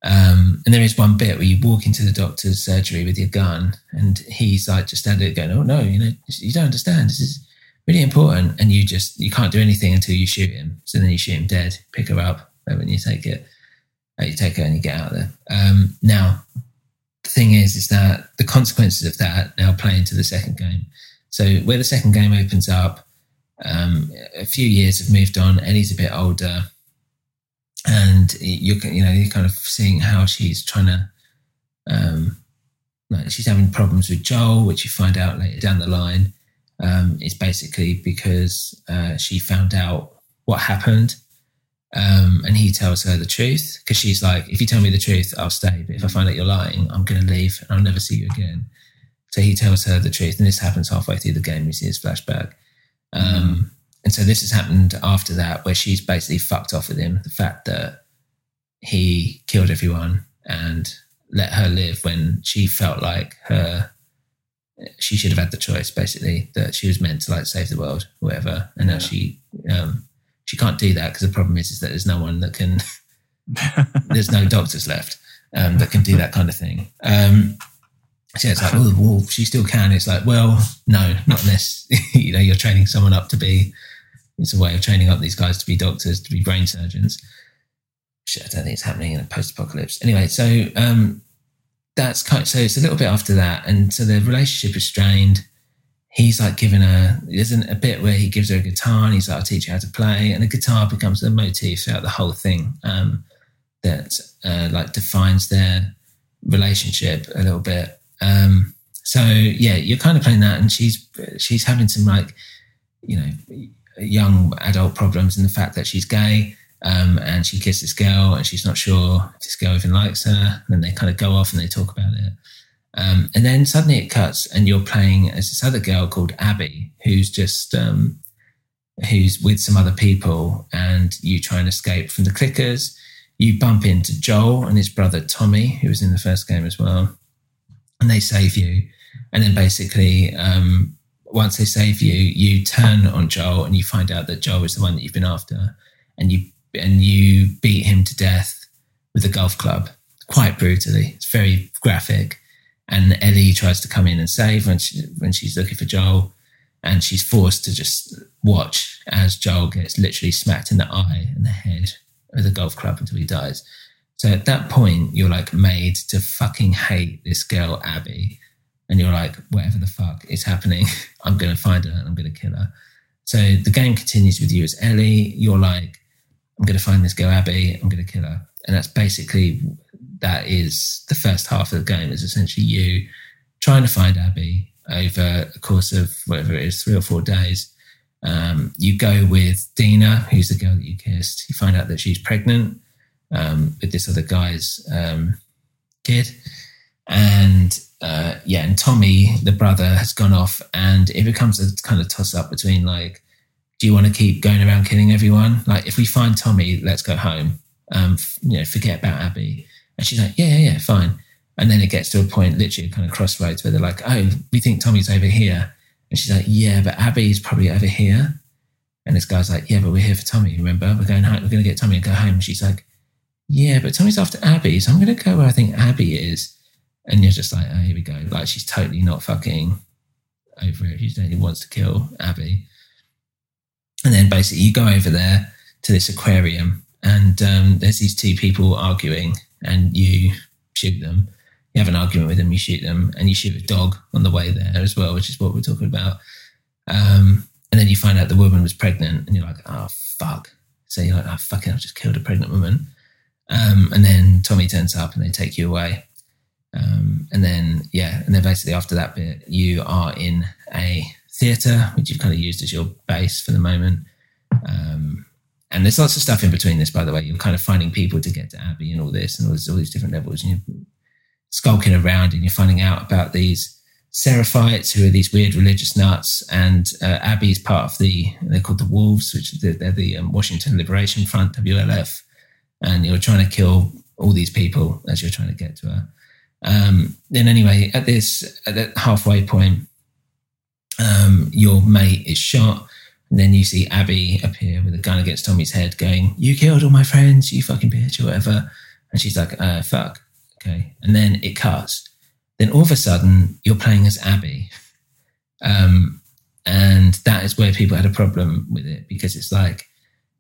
Um, and there is one bit where you walk into the doctor's surgery with your gun, and he's like just standing there going, "Oh no, you know, you don't understand. This is really important." And you just you can't do anything until you shoot him. So then you shoot him dead, pick her up, and when you take it, uh, you take her and you get out of there. Um, now, the thing is, is that the consequences of that now play into the second game. So where the second game opens up, um, a few years have moved on. Ellie's a bit older, and you you know you're kind of seeing how she's trying to, um, like she's having problems with Joel, which you find out later down the line. Um, basically because uh, she found out what happened, um, and he tells her the truth because she's like, if you tell me the truth, I'll stay. But if I find out you're lying, I'm going to leave and I'll never see you again. So he tells her the truth, and this happens halfway through the game. You see his flashback. Um, and so this has happened after that, where she's basically fucked off with him. The fact that he killed everyone and let her live when she felt like her, she should have had the choice, basically, that she was meant to like save the world, or whatever. And now she, um, she can't do that because the problem is, is that there's no one that can, there's no doctors left um, that can do that kind of thing. Um, so it's like, oh, well, she still can. It's like, well, no, not unless you know you're training someone up to be. It's a way of training up these guys to be doctors, to be brain surgeons. Shit, I don't think it's happening in a post-apocalypse. Anyway, so um, that's kind. so it's a little bit after that, and so the relationship is strained. He's like giving her. There's a bit where he gives her a guitar, and he's like, "I'll teach you how to play," and the guitar becomes the motif throughout the whole thing. Um, that uh, like defines their relationship a little bit. Um, so yeah, you're kind of playing that, and she's she's having some like you know young adult problems in the fact that she's gay. Um, and she kisses this girl, and she's not sure if this girl even likes her. And then they kind of go off and they talk about it. Um, and then suddenly it cuts, and you're playing as this other girl called Abby, who's just um, who's with some other people, and you try and escape from the clickers. You bump into Joel and his brother Tommy, who was in the first game as well, and they save you. And then basically, um, once they save you, you turn on Joel, and you find out that Joel is the one that you've been after, and you and you beat him to death with a golf club, quite brutally. It's very graphic. And Ellie tries to come in and save when she, when she's looking for Joel, and she's forced to just watch as Joel gets literally smacked in the eye and the head with a golf club until he dies. So at that point, you're like made to fucking hate this girl Abby, and you're like, whatever the fuck is happening, I'm gonna find her and I'm gonna kill her. So the game continues with you as Ellie. You're like, I'm to find this girl Abby. I'm to kill her, and that's basically that is the first half of the game. Is essentially you trying to find Abby over a course of whatever it is, three or four days. Um, you go with Dina, who's the girl that you kissed. You find out that she's pregnant um, with this other guy's um, kid, and uh, yeah, and Tommy, the brother, has gone off, and it becomes a kind of toss up between like do you want to keep going around killing everyone? Like, if we find Tommy, let's go home. Um, you know, forget about Abby. And she's like, yeah, yeah, yeah, fine. And then it gets to a point, literally, kind of crossroads, where they're like, oh, we think Tommy's over here. And she's like, yeah, but Abby's probably over here. And this guy's like, yeah, but we're here for Tommy. Remember, we're going home. We're going to get Tommy and go home. And she's like, yeah, but Tommy's after Abby, so I'm going to go where I think Abby is. And you're just like, oh, here we go. Like, she's totally not fucking over it. She totally wants to kill Abby. And then basically you go over there to this aquarium and um, there's these two people arguing and you shoot them. You have an argument with them, you shoot them, and you shoot a dog on the way there as well, which is what we're talking about. Um, and then you find out the woman was pregnant and you're like, oh, fuck. So you're like, oh, fucking, I've just killed a pregnant woman. Um, and then Tommy turns up and they take you away. Um, and then, yeah, and then basically after that bit, you are in a theatre, which you've kind of used as your base for the moment. Um, and there's lots of stuff in between this, by the way. You're kind of finding people to get to Abby and all this, and all, all these different levels. And you're skulking around, and you're finding out about these Seraphites, who are these weird religious nuts, and uh, Abby is part of the they're called the Wolves, which they're, they're the um, Washington Liberation Front (WLF), and you're trying to kill all these people as you're trying to get to her. Um, then anyway, at this at that halfway point, um, your mate is shot, and then you see Abby appear with a gun against Tommy's head, going, "You killed all my friends, you fucking bitch," or whatever. And she's like, uh, "Fuck." Okay, and then it cuts. Then all of a sudden, you're playing as Abby, um, and that is where people had a problem with it because it's like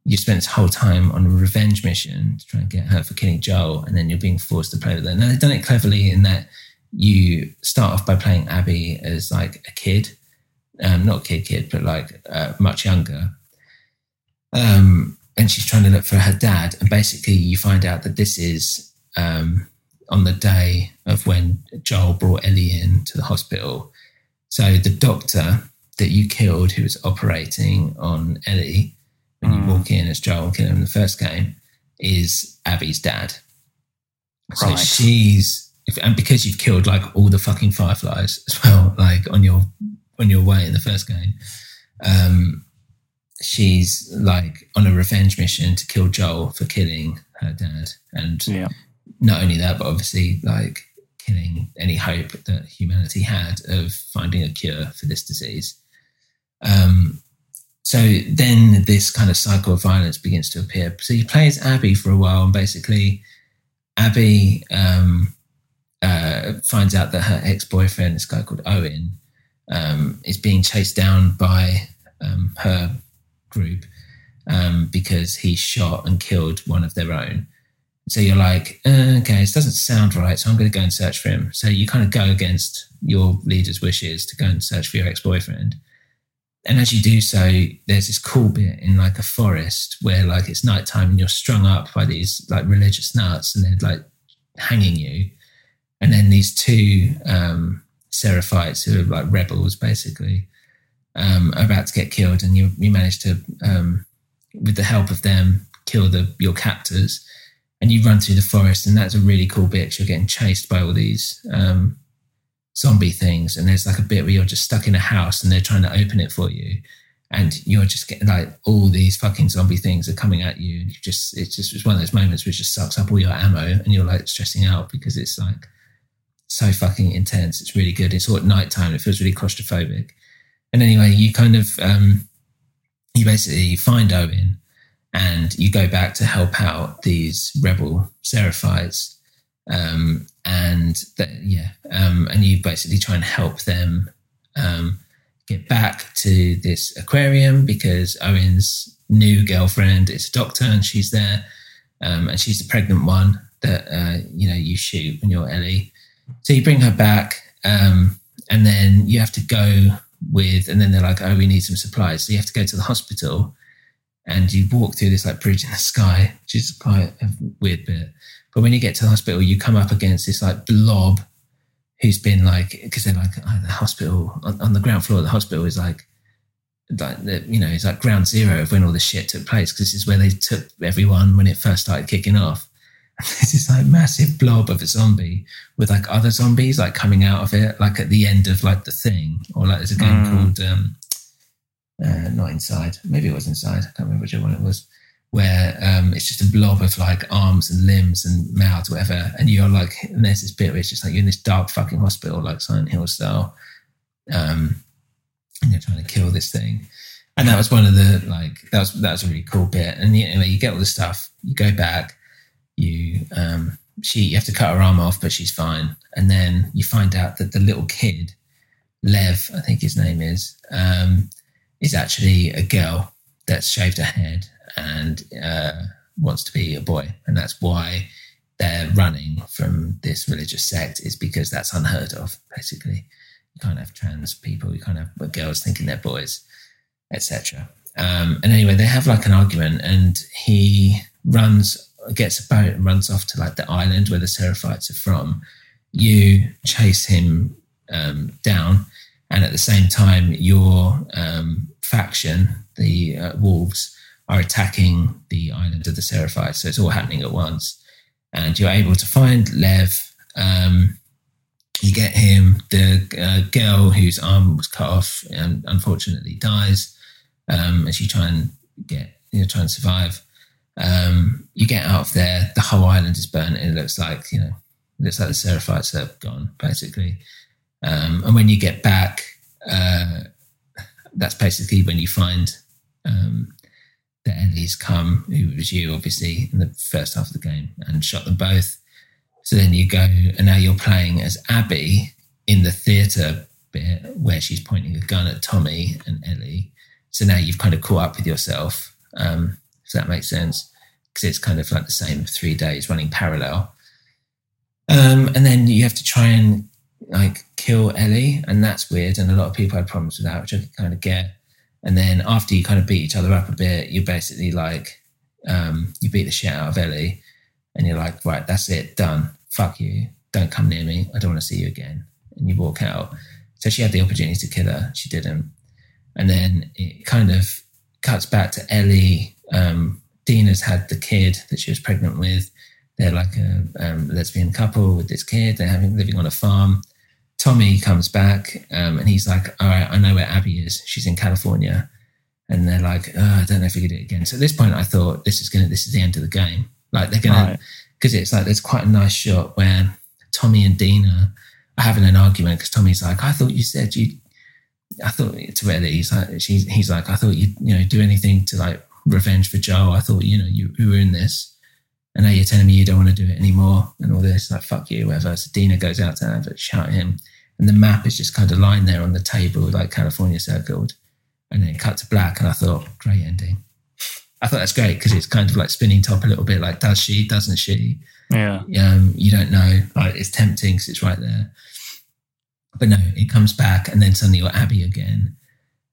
you spent this whole time on a revenge mission to try and get her for killing Joel, and then you're being forced to play with her. Now they've done it cleverly in that you start off by playing Abby as like a kid, um, not kid kid, but like uh, much younger. Um, and she's trying to look for her dad, and basically you find out that this is um, on the day of when Joel brought Ellie in to the hospital. So the doctor that you killed, who was operating on Ellie when you walk in as Joel and kill him in the first game, is Abby's dad. So Right. she's and because you've killed like all the fucking fireflies as well, like on your on your way in the first game, um, she's like on a revenge mission to kill Joel for killing her dad, and Yeah. not only that, but obviously like killing any hope that humanity had of finding a cure for this disease. Um, so then this kind of cycle of violence begins to appear. So you plays Abby for a while, and basically, Abby um, uh, finds out that her ex boyfriend, this guy called Owen, um, is being chased down by um, her group um, because he shot and killed one of their own. So you're like, uh, okay, this doesn't sound right. So I'm going to go and search for him. So you kind of go against your leader's wishes to go and search for your ex boyfriend. And as you do so, there's this cool bit in like a forest where like it's nighttime and you're strung up by these like religious nuts and they're like hanging you. And then these two um, Seraphites who are like rebels basically um, are about to get killed, and you you manage to, um, with the help of them, kill the your captors, and you run through the forest, and that's a really cool bit You're getting chased by all these um, zombie things, and there's like a bit where you're just stuck in a house, and they're trying to open it for you, and you're just getting like all these fucking zombie things are coming at you, and you just it's just it's one of those moments which just sucks up all your ammo, and you're like stressing out because it's like so fucking intense. It's really good. It's all at night time. It feels really claustrophobic. And anyway, you kind of um, you basically find Owen and you go back to help out these rebel Seraphites. Um, and that, yeah, um, and you basically try and help them um, get back to this aquarium because Owen's new girlfriend is a doctor and she's there, um, and she's the pregnant one that uh, you know you shoot when you're Ellie. So you bring her back, um, and then you have to go with, and then they're like, "Oh, we need some supplies." So you have to go to the hospital, and you walk through this like bridge in the sky, which is quite a weird bit. But when you get to the hospital, you come up against this like blob who's been like, because they're like, oh, the hospital on, on the ground floor of the hospital is like, like you know, it's like ground zero of when all this shit took place because this is where they took everyone when it first started kicking off. This is like massive blob of a zombie with like other zombies like coming out of it, like at the end of like the thing, or like there's a game Mm. called um, uh, not inside, maybe it was inside. I can't remember which one it was. Where um, it's just a blob of like arms and limbs and mouths, whatever, and you're like, and there's this bit where it's just like you're in this dark fucking hospital, like Silent Hill style, um, and you're trying to kill this thing. And that was one of the like that was that was a really cool bit. And you, anyway, you get all the stuff, you go back, you um she you have to cut her arm off, but she's fine. And then you find out that the little kid, Lev, I think his name is, um, is actually a girl that's shaved her head and uh, wants to be a boy, and that's why they're running from this religious sect is because that's unheard of. Basically, you can't have trans people, you can't have girls thinking they're boys, etc. Um, and anyway, they have like an argument, and he runs, gets a boat, and runs off to like the island where the Seraphites are from. You chase him um, down, and at the same time, your um, faction, the uh, wolves, are attacking the island of the Seraphites. So it's all happening at once. And you're able to find Lev. Um, you get him. The uh, girl whose arm was cut off and unfortunately dies um, as you try and get, you know, try and survive. Um, you get out of there. The whole island is burnt. It looks like, you know, it looks like the Seraphites are gone, basically. Um, and when you get back, uh, that's basically when you find um, that Ellie's come, who was you, obviously, in the first half of the game, and shot them both. So then you go, and now you're playing as Abby in the theatre bit where she's pointing a gun at Tommy and Ellie. So now you've kind of caught up with yourself, um, if that makes sense, because it's kind of like the same three days running parallel. Um, and then you have to try and like kill Ellie, and that's weird. And a lot of people had problems with that, which I could kind of get. And then after you kind of beat each other up a bit, you basically like um, you beat the shit out of Ellie, and you're like, right, that's it, done. Fuck you. Don't come near me. I don't want to see you again. And you walk out. So she had the opportunity to kill her. She didn't. And then it kind of cuts back to Ellie. Um, Dina's had the kid that she was pregnant with. They're like a um, lesbian couple with this kid. They're having living on a farm. Tommy comes back um, and he's like, "All right, I know where Abby is. She's in California." And they're like, oh, "I don't know if we could do it again." So at this point, I thought this is gonna this is the end of the game. Like they're gonna because it's like there's quite a nice shot where Tommy and Dina are having an argument because Tommy's like, "I thought you said you." I thought to Ellie, he's like, she's, he's like, I thought you'd, you know, do anything to like revenge for Joe. I thought, you know, you, you were in this. And now you're telling me you don't want to do it anymore and all this, like, fuck you, whatever. So Dina goes out to have it, shout at him. And the map is just kind of lying there on the table, like California circled. And then it cut to black. And I thought, great ending. I thought that's great because it's kind of like spinning top a little bit like, does she, doesn't she? Yeah. Um, you don't know. Like, it's tempting because it's right there. But no, it comes back. And then suddenly you're Abby again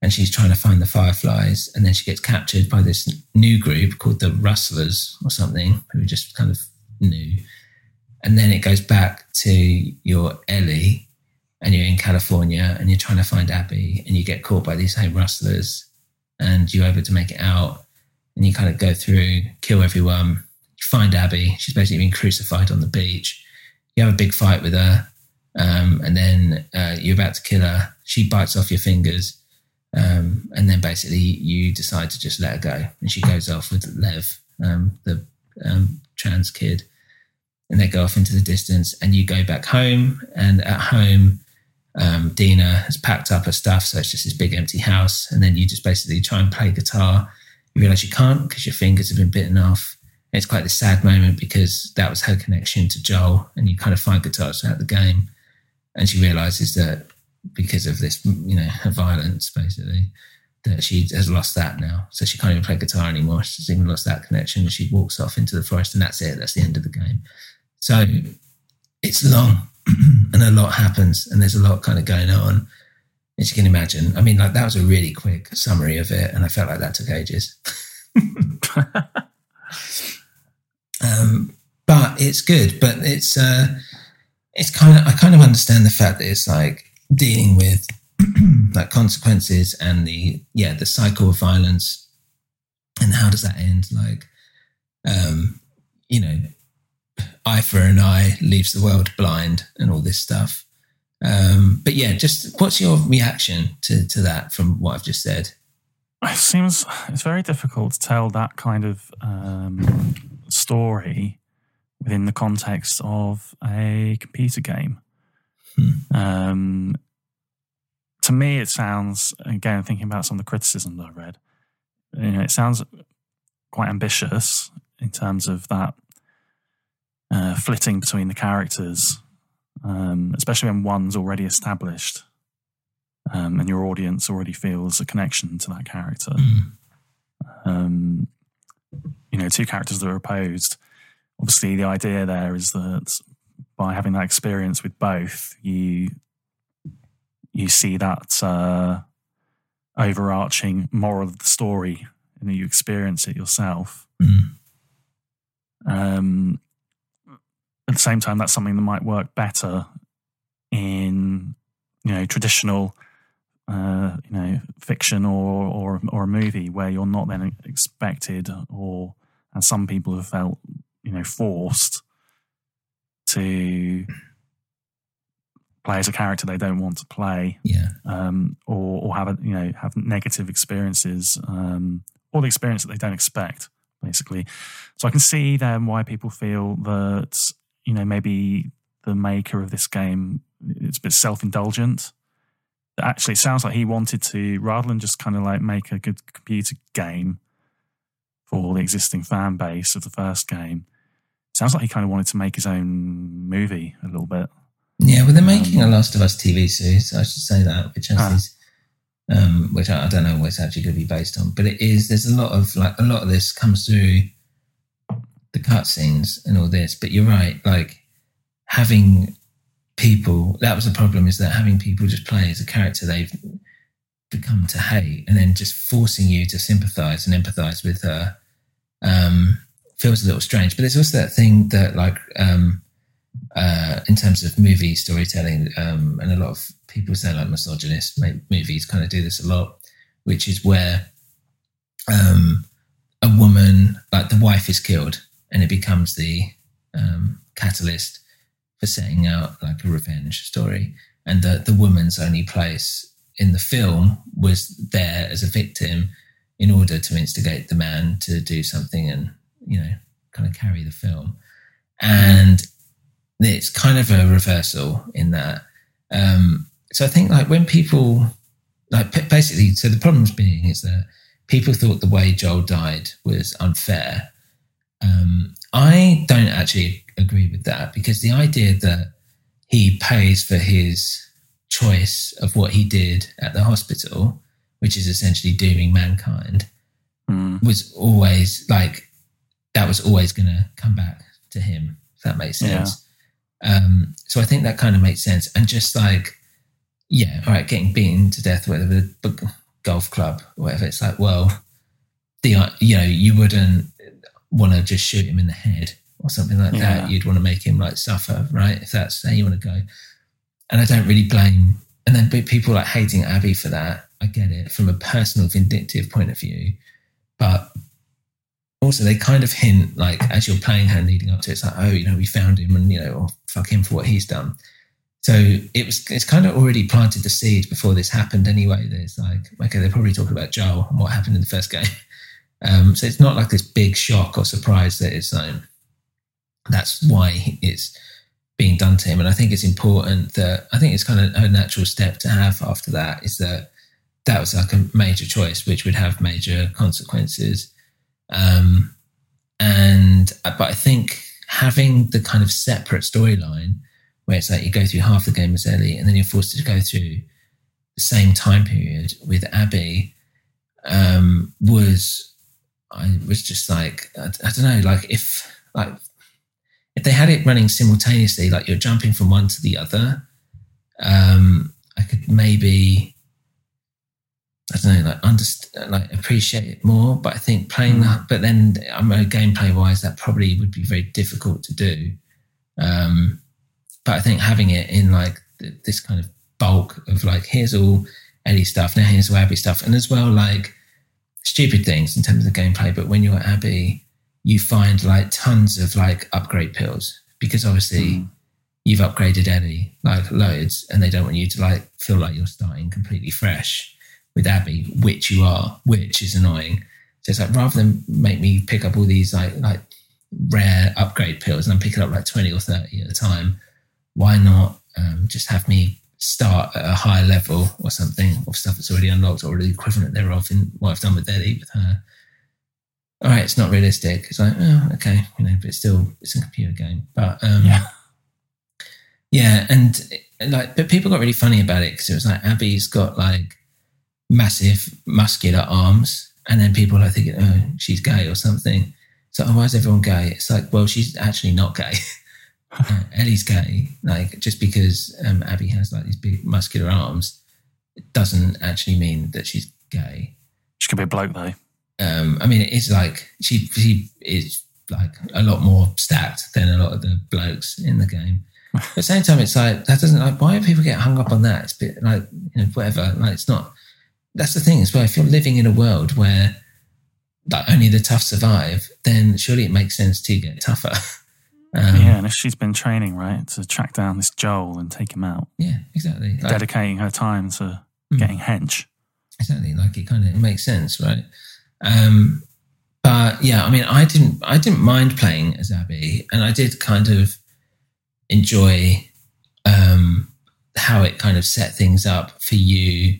and she's trying to find the fireflies and then she gets captured by this new group called the rustlers or something who are just kind of new. And then it goes back to your ellie and you're in california and you're trying to find abby and you get caught by these same rustlers and you're able to make it out and you kind of go through kill everyone you find abby. She's basically been crucified on the beach. You have a big fight with her um, and then uh, you're about to kill her. She bites off your fingers um, and then basically you decide to just let her go. And she goes off with Lev, um, the um, trans kid. And they go off into the distance. And you go back home. And at home, um, Dina has packed up her stuff. So it's just this big empty house. And then you just basically try and play guitar. You realize you can't because your fingers have been bitten off. It's quite a sad moment because that was her connection to Joel. And you kind of find guitars throughout the game. And she realizes that because of this, you know, violence, basically, that she has lost that now. So she can't even play guitar anymore. She's even lost that connection. She walks off into the forest, and that's it. That's the end of the game. So it's long, and a lot happens, and there's a lot kind of going on. As you can imagine, I mean, like that was a really quick summary of it, and I felt like that took ages. um, but it's good. But it's uh, it's kind of I kind of understand the fact that it's like dealing with like consequences and the yeah the cycle of violence and how does that end? Like um you know eye for an eye leaves the world blind and all this stuff. Um but yeah just what's your reaction to to that from what i've just said? It seems it's very difficult to tell that kind of um, story within the context of a computer game um, to me, it sounds again thinking about some of the criticism that I read. You know, it sounds quite ambitious in terms of that uh, flitting between the characters, um, especially when one's already established um, and your audience already feels a connection to that character. Mm. Um, you know, two characters that are opposed. Obviously, the idea there is that by having that experience with both, you you see that uh, overarching moral of the story, and you experience it yourself. Mm. Um, at the same time, that's something that might work better in you know traditional uh, you know, fiction or, or or a movie where you're not then expected, or and some people have felt, you know, forced to play as a character they don't want to play, Yeah. um, or or have a, you know have negative experiences, um, or the experience that they don't expect, basically. So I can see then why people feel that you know maybe the maker of this game it's a bit self indulgent. Actually, it sounds like he wanted to rather than just kind of like make a good computer game for the existing fan base of the first game. Sounds like he kind of wanted to make his own movie a little bit. Yeah, well, they're making a Last of Us TV series. I should say that, which has Ah. these, um, which I, I don't know what it's actually going to be based on, but it is. There's a lot of like a lot of this comes through the cutscenes and all this. But you're right, like having people. That was the problem: is that having people just play as a character they've become to hate, and then just forcing you to sympathise and empathise with her um, feels a little strange. But there's also that thing that like. Um, uh, in terms of movie storytelling, um, and a lot of people say like misogynist ma- movies kind of do this a lot, which is where um, a woman, like the wife, is killed, and it becomes the um, catalyst for setting out like a revenge story, and the the woman's only place in the film was there as a victim in order to instigate the man to do something and you know kind of carry the film and it's kind of a reversal in that. Um, so I think like when people like basically, so the problems being is that people thought the way Joel died was unfair. Um, I don't actually agree with that because the idea that he pays for his choice of what he did at the hospital, which is essentially dooming mankind, was always like that was always going to come back to him. If that makes Yeah. sense. Um, so I think that kind of makes sense. And just like, yeah, all right, getting beaten to death with a golf club or whatever. It's like, well, the uh, you know you wouldn't want to just shoot him in the head or something like Yeah. that. You'd want to make him like suffer, right? If that's how you want to go. And I don't really blame. And then people like hating Abby for that. I get it from a personal vindictive point of view, but also they kind of hint like as you're playing her leading up to it, it's like oh you know we found him and you know oh, fuck him for what he's done. So it was it's kind of already planted the seed before this happened anyway. There's like okay they're probably talking about joel and what happened in the first game. Um, so it's not like this big shock or surprise that it's like that's why it's being done to him. And i think it's important that i think it's kind of a natural step to have after that is that that was like a major choice which would have major consequences um, and uh, but I think having the kind of separate storyline where it's like you go through half the game as Ellie and then you're forced to go through the same time period with Abby um, was I was just like I, I don't know like if like if they had it running simultaneously like you're jumping from one to the other um, I could maybe don't know, like understand, like appreciate it more. But I think playing that, but then I mean, gameplay wise, that probably would be very difficult to do. Um, but I think having it in like th- this kind of bulk of like, here's all Ellie stuff, now here's all Abby stuff, and as well like stupid things in terms of the gameplay. But when you're at Abby, you find like tons of like upgrade pills because obviously you've upgraded Ellie like loads, and they don't want you to like feel like you're starting completely fresh with Abby, which you are, which is annoying. So it's like rather than make me pick up all these like like rare upgrade pills and I'm picking up like twenty or thirty at a time, why not um, just have me start at a higher level or something of stuff that's already unlocked or the equivalent thereof in what I've done with Ellie with her. All right, it's not realistic. It's like, oh, okay, you know, but it's still it's a computer game. But um, Yeah. yeah, and like, but people got really funny about it because it was like Abby's got like massive muscular arms, and then people are thinking, oh, she's gay or something. So oh, why is everyone gay? It's like, well, she's actually not gay. Uh, Ellie's gay. Like just because um, Abby has like these big muscular arms, it doesn't actually mean that she's gay. She could be a bloke though. Um, I mean, it's like she she is like a lot more stacked than a lot of the blokes in the game. at the same time, it's like that doesn't like why do people get hung up on that? It's a bit like you know whatever. Like it's not. That's the thing as well. If you're living in a world where like only the tough survive, then surely it makes sense to get tougher. Um, yeah, and if she's been training right to track down this Joel and take him out, yeah, exactly. Like- dedicating her time to Mm. getting hench. exactly like it kind of makes sense right um but yeah i mean i didn't i didn't mind playing as abby and i did kind of enjoy um how it kind of set things up for you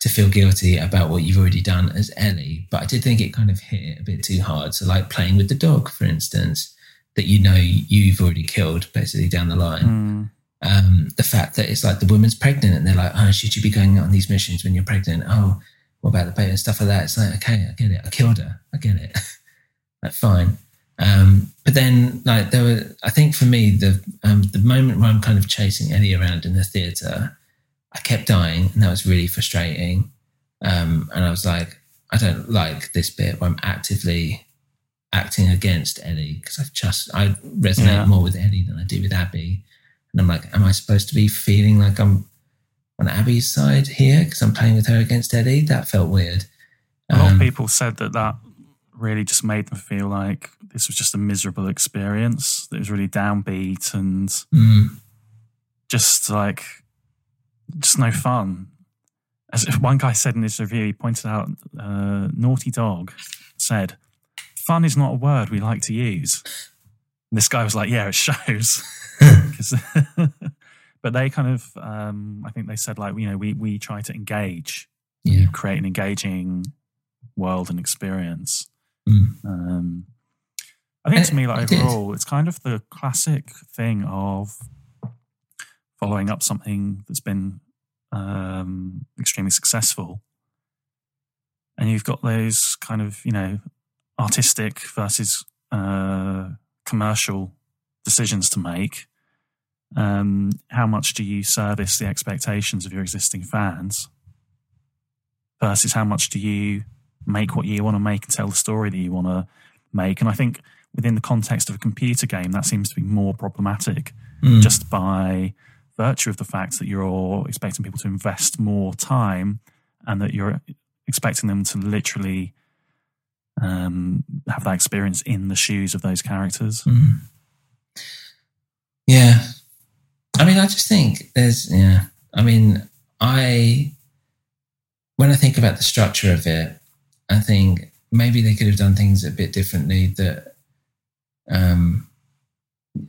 to feel guilty about what you've already done as ellie but i did think it kind of hit a bit too hard so like playing with the dog for instance that you know you've already killed basically down the line Mm. um, the fact that it's like the woman's pregnant and they're like, oh, should you be going on these missions when you're pregnant? Oh, what about the baby and stuff like that? It's like, okay, I get it. I killed her. I get it. like, fine. Um, but then, like, there were, I think for me, the um, the moment where I'm kind of chasing Ellie around in the theatre, I kept dying, and that was really frustrating. Um, and I was like, I don't like this bit where I'm actively acting against Ellie because I just I resonate Yeah. more with Ellie than I do with Abby. And I'm like, am I supposed to be feeling like I'm on Abby's side here because I'm playing with her against Ellie? That felt weird. A lot Um, of people said that that really just made them feel like this was just a miserable experience. That it was really downbeat and Mm. just like just no fun. As if one guy said in his review, he pointed out, uh, "Naughty Dog said, fun is not a word we like to use." And this guy was like, "Yeah, it shows." but they kind of, um, I think they said like, you know, we we try to engage, Yeah. create an engaging world and experience. Mm. Um, I think to me, like it overall, it's kind of the classic thing of following up something that's been um, extremely successful, and you've got those kind of you know artistic versus uh, commercial decisions to make. Um, how much do you service the expectations of your existing fans versus how much do you make what you want to make and tell the story that you want to make? And I think within the context of a computer game, that seems to be more problematic Mm. just by virtue of the fact that you're expecting people to invest more time and that you're expecting them to literally um, have that experience in the shoes of those characters. Mm. Yeah. I mean, I just think there's, yeah. I mean, I, when I think about the structure of it, I think maybe they could have done things a bit differently that, um,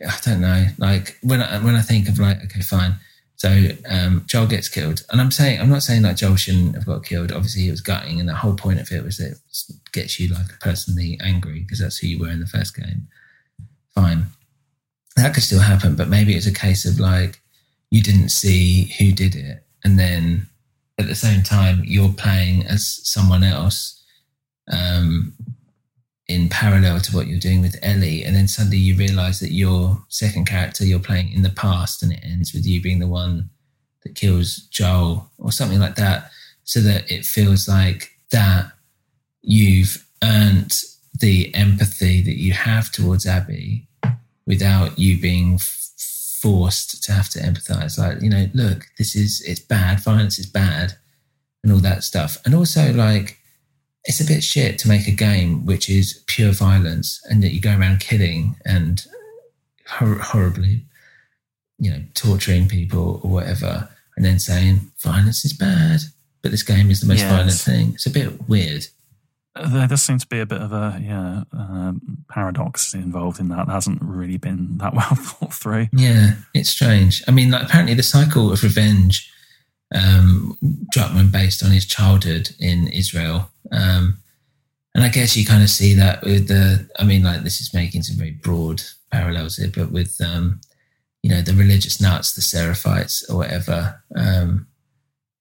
I don't know. Like when I, when I think of like, okay, fine. So um, Joel gets killed, and I'm saying I'm not saying like Joel shouldn't have got killed. Obviously, he was gutting, and the whole point of it was that it gets you like personally angry because that's who you were in the first game. Fine, that could still happen, but maybe it's a case of like you didn't see who did it, and then at the same time you're playing as someone else um, in parallel to what you're doing with Ellie, and then suddenly you realize that your second character you're playing in the past, and it ends with you being the one that kills Joel or something like that, so that it feels like that you've earned the empathy that you have towards Abby without you being f- forced to have to empathize. Like, you know, look, this is it's bad, violence is bad, and all that stuff, and also like it's a bit shit to make a game which is pure violence and that you go around killing and hor- horribly, you know, torturing people or whatever, and then saying violence is bad, but this game is the most Yes. violent thing. It's a bit weird. There does seem to be a bit of a yeah um, paradox involved in that. That hasn't really been that well thought through. Yeah, it's strange. I mean, like, apparently the cycle of revenge, um, Druckmann based on his childhood in Israel. Um, and I guess you kind of see that with the, I mean, like, this is making some very broad parallels here, but with, um, you know, the religious nuts, the Seraphites or whatever. Um,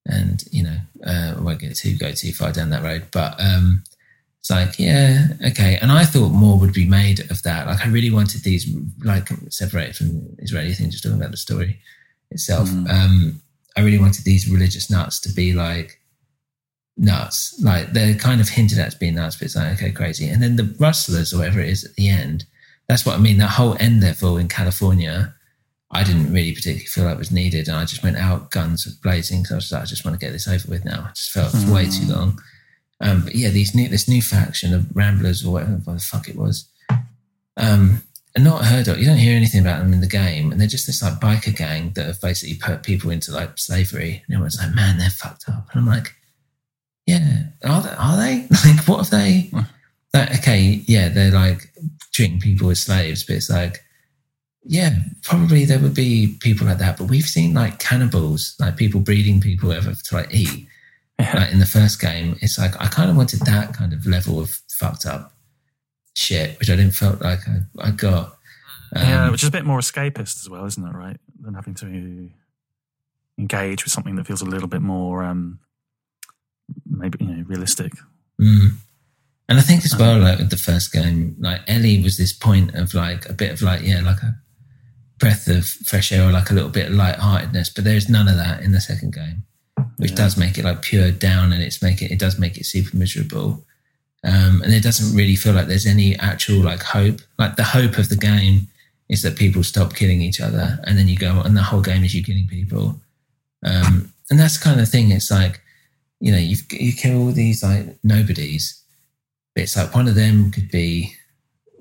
and, you know, uh, I won't get too, go too far down that road, but, um, it's like, yeah, okay. And I thought more would be made of that. Like, I really wanted these, like, separated from Israeli thing, just talking about the story itself. Um, I really wanted these religious nuts to be like nuts. Like, they're kind of hinted at being nuts, but it's like, okay, crazy. And then the rustlers or whatever it is at the end, that's what I mean. That whole end level in California, I didn't really particularly feel like was needed, and I just went out guns blazing. because I was like, I just want to get this over with now. I just felt Hmm. way too long. Um, but yeah, these new this new faction of Ramblers or whatever the fuck it was, um, not heard of. You don't hear anything about them in the game, and they're just this like biker gang that have basically put people into like slavery. And everyone's like, man, they're fucked up. And I'm like, yeah, are they? Are they? Like, what have they? Like, okay, yeah, they're like treating people as slaves, but it's like, yeah, probably there would be people like that. But we've seen like cannibals, like people breeding people ever to like eat. Like in the first game, it's like I kind of wanted that kind of level of fucked up shit, which I didn't felt like I, I got. yeah, Um, which is a bit more escapist as well, isn't it? Right, than having to engage with something that feels a little bit more, um, maybe you know, realistic. Mm. And I think as well, like with the first game, like Ellie was this point of like a bit of like, yeah, like a breath of fresh air or like a little bit of lightheartedness, but there's none of that in the second game, which does make it like pure down and it's make it, it does make it super miserable. Um, and it doesn't really feel like there's any actual like hope. Like the hope of the game is that people stop killing each other and then you go, and the whole game is you killing people. Um, and that's the kind of thing. It's like, you know, you you kill all these like nobodies. But it's like one of them could be,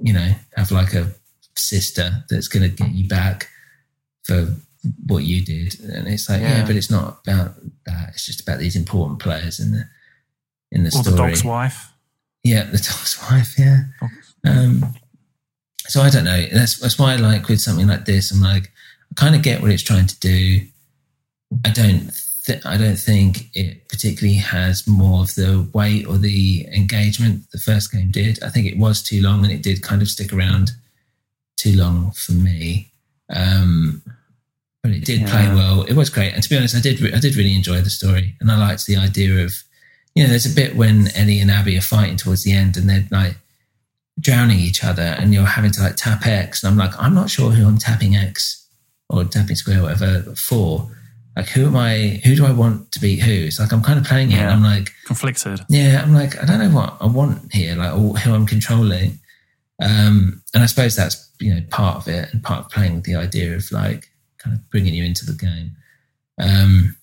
you know, have like a sister that's going to get you back for what you did, and it's like, yeah. Yeah. but it's not about that. It's just about these important players in the in the or story. the dog's wife. Yeah, the dog's wife. Yeah. Um, so I don't know. That's that's why I like with something like this. I'm like, I kind of get what it's trying to do. I don't. Th- I don't think it particularly has more of the weight or the engagement the first game did. I think it was too long, and it did kind of stick around too long for me. Um, but it did play well. It was great, and to be honest, I did. Re- I did really enjoy the story, and I liked the idea of you know, there's a bit when Ellie and Abby are fighting towards the end and they're like drowning each other and you're having to like tap X. And I'm like, I'm not sure who I'm tapping X or tapping square, whatever, for. Like, who am I? Who do I want to be who? It's like I'm kind of playing it and Yeah. I'm like, Conflicted. yeah, I'm like, I don't know what I want here, like, or who I'm controlling. Um, and I suppose that's, you know, part of it and part of playing with the idea of like kind of bringing you into the game. Um,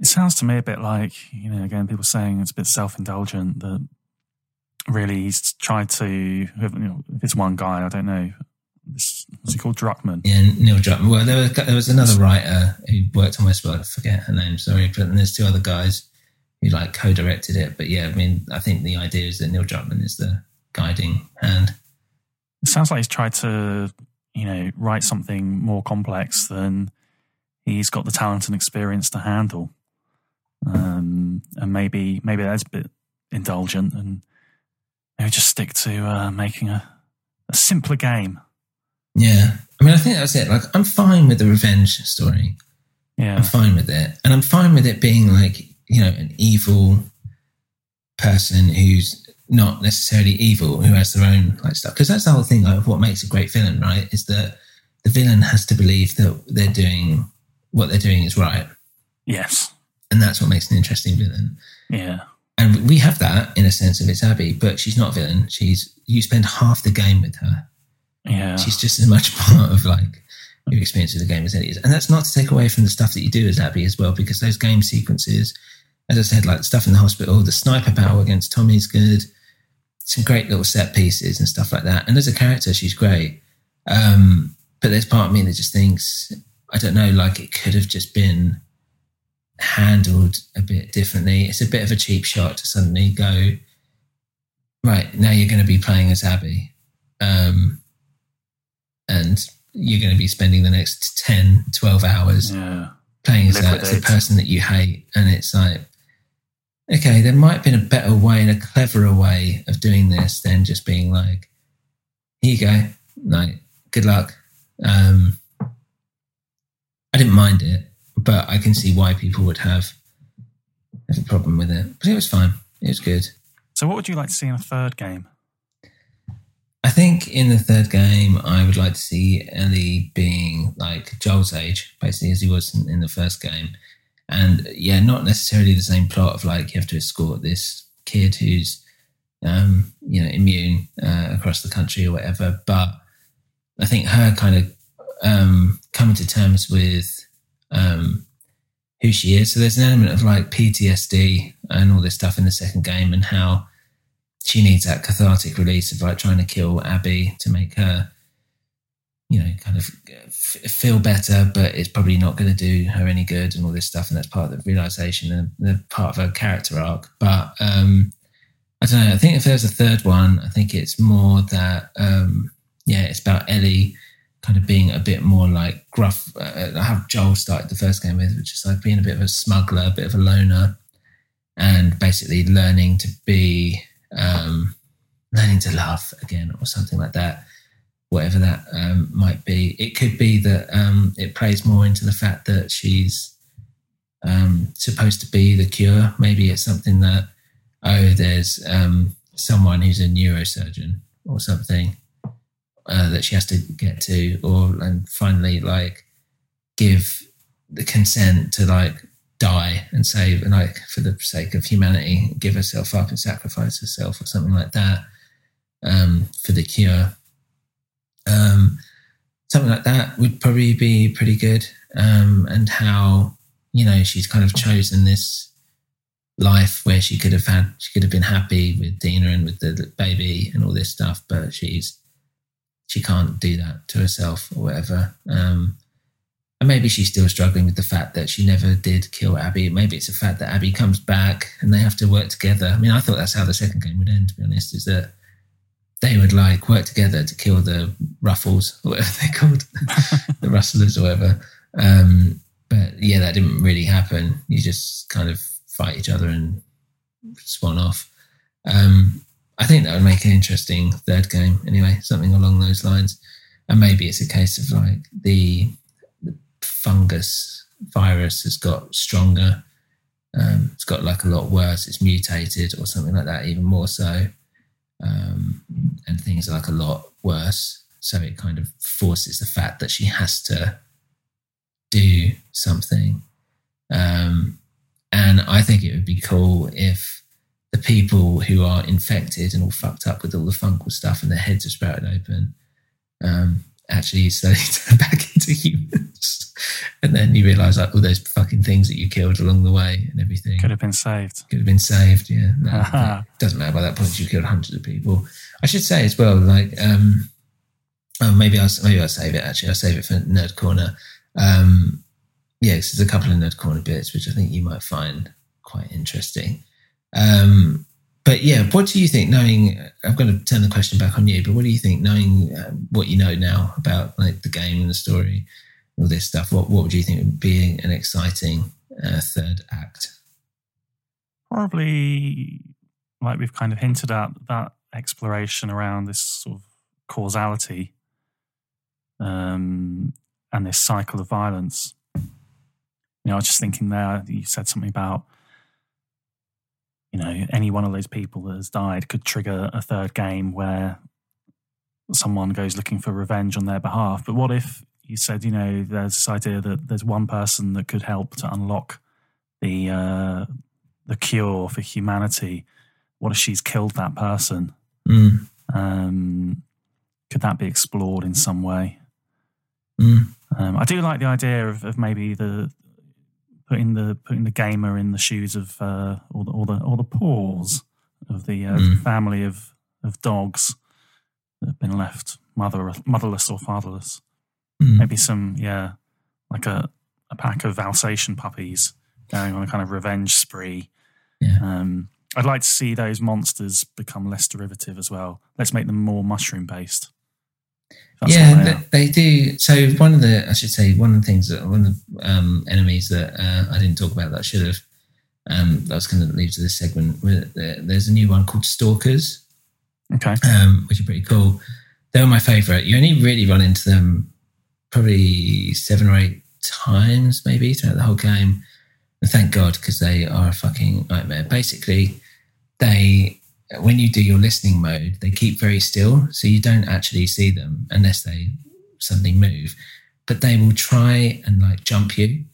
It sounds to me a bit like, you know, again, people saying it's a bit self indulgent that really he's tried to, you know, if it's one guy, I don't know, this, what's he called? Druckmann. Yeah, Neil Druckmann. Well, there was, there was another writer who worked on Westworld. I forget her name. Sorry, but there's two other guys who like co-directed it. But yeah, I mean, I think the idea is that Neil Druckmann is the guiding hand. It sounds like he's tried to, you know, write something more complex than he's got the talent and experience to handle. Um, and maybe maybe that's a bit indulgent and maybe just stick to uh, making a, a simpler game. Yeah, I mean, I think that's it. Like, I'm fine with the revenge story. Yeah. I'm fine with it, and I'm fine with it being like you know an evil person who's not necessarily evil, who has their own like stuff. Because that's the whole thing like, of what makes a great villain, right? Is that the villain has to believe that they're doing what they're doing is right, Yes. And that's what makes an interesting villain. Yeah. And we have that in a sense of it's Abby, but she's not a villain. She's you spend half the game with her. Yeah. She's just as much part of like your experience with the game as Ellie is. And that's not to take away from the stuff that you do as Abby as well, because those game sequences, as I said, like the stuff in the hospital, the sniper battle against Tommy's good, some great little set pieces and stuff like that. And as a character, she's great. Um, but there's part of me that just thinks, I don't know, like it could have just been handled a bit differently. It's a bit of a cheap shot to suddenly go, right, now you're going to be playing as Abby. Um, and you're going to be spending the next 10, 12 hours Yeah. playing as, a, as a person that you hate. And it's like, okay, there might have been a better way and a cleverer way of doing this than just being like, here you go, like, good luck. Um, I didn't mind it, but I can see why people would have, have a problem with it. But it was fine. It was good. So, what would you like to see in a third game? I think in the third game, I would like to see Ellie being like Joel's age, basically as he was in, in the first game. And yeah, not necessarily the same plot of like you have to escort this kid who's, um, you know, immune uh, across the country or whatever. But I think her kind of um, coming to terms with um, who she is. So there's an element of like PTSD and all this stuff in the second game, and how she needs that cathartic release of like trying to kill Abby to make her, you know, kind of feel better, but it's probably not going to do her any good and all this stuff. And that's part of the realization and the part of her character arc. But um, I don't know. I think if there's a third one, I think it's more that, um, yeah, it's about Ellie kind of being a bit more like gruff. Uh, I have Joel started the first game with, which is like being a bit of a smuggler, a bit of a loner, and basically learning to be, um, learning to love again or something like that. Whatever that um, might be, it could be that um, it plays more into the fact that she's um, supposed to be the cure. Maybe it's something that oh, there's um, someone who's a neurosurgeon or something uh, that she has to get to, or and finally like give the consent to like die and save, and like for the sake of humanity, give herself up and sacrifice herself or something like that um, for the cure. Um, something like that would probably be pretty good. Um, and how you know she's kind of chosen this life where she could have had she could have been happy with Dina and with the baby and all this stuff, but she's she can't do that to herself or whatever. Um, and maybe she's still struggling with the fact that she never did kill Abby. Maybe it's the fact that Abby comes back and they have to work together. I mean, I thought that's how the second game would end, to be honest, is that they would like work together to kill the ruffles, or whatever they're called, the rustlers or whatever. Um, but yeah, that didn't really happen. You just kind of fight each other and swan off. Um, I think that would make an interesting third game anyway, something along those lines. And maybe it's a case of like the, the fungus virus has got stronger. Um, it's got like a lot worse. It's mutated or something like that, even more so. Um, and things are like a lot worse. So it kind of forces the fact that she has to do something. Um, and I think it would be cool if the people who are infected and all fucked up with all the fungal stuff and their heads are sprouted open um, actually slowly turn back into humans. and then you realise like all those fucking things that you killed along the way and everything Could have been saved. could have been saved. Yeah, no, it doesn't matter by that point. You killed hundreds of people. I should say as well, like um, oh, maybe I'll maybe I'll save it. Actually, I'll save it for Nerd Corner. Um, yeah, there's a couple of Nerd Corner bits which I think you might find quite interesting. Um, but yeah, what do you think? Knowing, I'm going to turn the question back on you. But what do you think, knowing uh, what you know now about like the game and the story, all this stuff? What what would you think would be an exciting uh, third act? Probably, like we've kind of hinted at, that exploration around this sort of causality um, and this cycle of violence. You know, I was just thinking there, you said something about, you know, any one of those people that has died could trigger a third game where someone goes looking for revenge on their behalf. But what if you said, you know, there's this idea that there's one person that could help to unlock the uh, the cure for humanity? What if she's killed that person? Mm. Um, could that be explored in some way? Mm. Um, I do like the idea of, of maybe the putting the putting the gamer in the shoes of uh, all the all the all the paws of the uh, Mm. family of of dogs that have been left mother motherless or fatherless. Mm. Maybe some yeah, like a a pack of Alsatian puppies going on a kind of revenge spree. Yeah. Um, I'd like to see those monsters become less derivative as well. Let's make them more mushroom based. Yeah, they, they do. So one of the, I should say, one of the things that one of the um, enemies that uh, I didn't talk about that I should have, um, that I was going to leave to this segment. There's a new one called Stalkers, Okay. um, which are pretty cool. They were my favorite. You only really run into them probably seven or eight times, maybe throughout the whole game. And thank God, because they are a fucking nightmare. Basically, they when you do your listening mode, they keep very still, so you don't actually see them unless they suddenly move. But they will try and like jump you.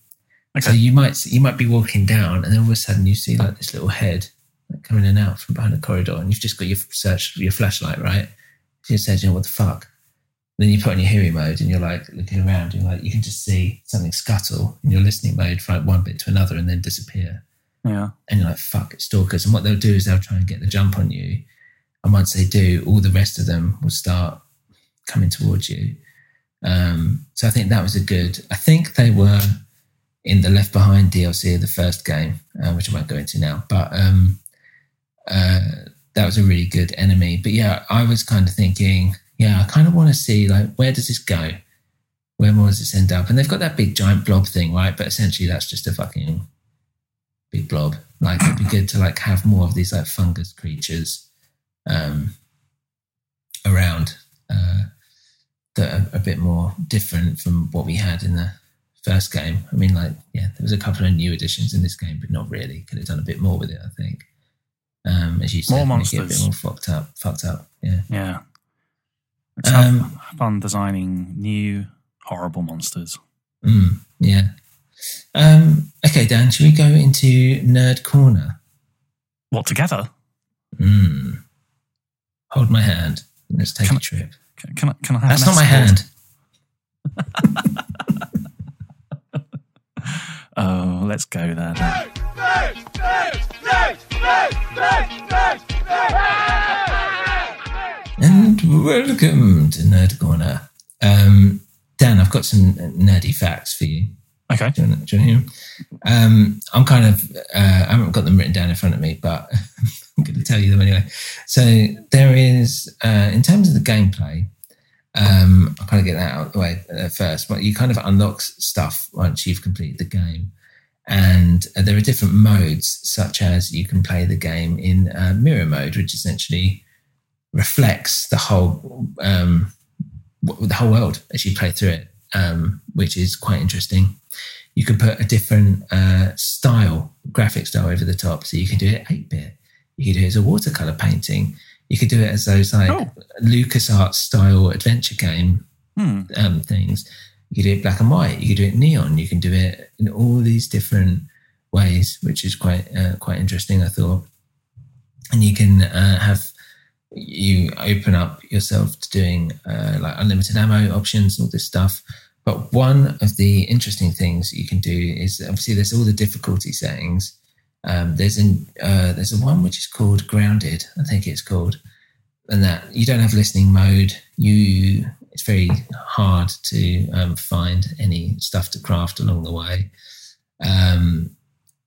So you might you might be walking down, and then all of a sudden you see like this little head like coming in and out from behind a corridor, and you've just got your search your flashlight right. So you said, you know what the fuck? Then you put on your hearing mode and you're like looking around, and you're like, you can just see something scuttle in your listening mode from like one bit to another and then disappear. Yeah. And you're like, fuck, it's stalkers. And what they'll do is they'll try and get the jump on you. And once they do, all the rest of them will start coming towards you. Um, so I think that was a good. I think they were in the Left Behind DLC of the first game, uh, which I won't go into now. But um, uh, that was a really good enemy. But yeah, I was kind of thinking, yeah, I kind of want to see like where does this go? Where more does this end up? And they've got that big giant blob thing, right? But essentially, that's just a fucking big blob. Like it'd be good to like have more of these like fungus creatures um, around uh, that are a bit more different from what we had in the first game. I mean, like yeah, there was a couple of new additions in this game, but not really. Could have done a bit more with it, I think. Um, as you said, More it a bit more fucked up. Fucked up. Yeah. Yeah. It's have Um, fun designing new horrible monsters. Mm, yeah. Um, okay, Dan, should we go into Nerd Corner? What together? Mm. Hold my hand. Let's take a trip. Can, can I? Can I have? That's not my hand. Oh, let's go there. then. And welcome to Nerd Corner. Um, Dan, I've got some nerdy facts for you. Okay. Do you want do you want to? Um, I'm kind of, uh, I haven't got them written down in front of me, but I'm going to tell you them anyway. So there is, uh, in terms of the gameplay, um, I'll kind of get that out of the way uh, first, but you kind of unlock stuff once you've completed the game. And uh, there are different modes, such as you can play the game in uh, mirror mode, which essentially reflects the whole um, the whole world as you play through it, um, which is quite interesting. You can put a different uh, style, graphic style over the top, so you can do it eight bit. You can do it as a watercolor painting. You could do it as those like LucasArts style adventure game Hmm. um, things. You can do it black and white. You can do it neon. You can do it in all these different ways, which is quite uh, quite interesting. I thought, and you can uh, have you open up yourself to doing uh, like unlimited ammo options, and all this stuff. But one of the interesting things you can do is obviously there's all the difficulty settings. Um, there's an uh, there's a one which is called grounded, I think it's called, and that you don't have listening mode. You it's very hard to um, find any stuff to craft along the way, um,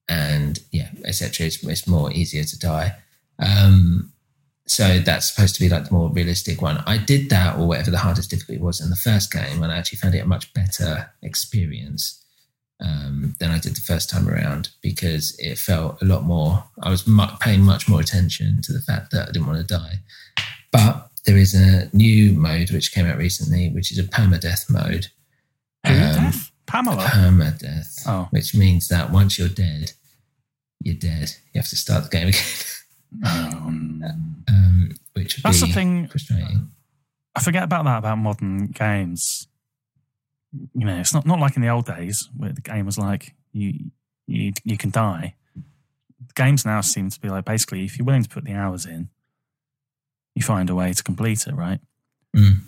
and yeah, etc. It's, it's more easier to die. Um, so that's supposed to be like the more realistic one. I did that, or whatever the hardest difficulty was in the first game, and I actually found it a much better experience um, than I did the first time around because it felt a lot more. I was mu- paying much more attention to the fact that I didn't want to die. But there is a new mode which came out recently, which is a permadeath mode. Um. Pamela. Permadeath, Oh. which means that once you're dead, you're dead. You have to start the game again. Um, which would That's be the thing. frustrating. I forget about that about modern games. You know, it's not not like in the old days where the game was like you you you can die. Games now seem to be like basically if you're willing to put the hours in, you find a way to complete it, right? Mm.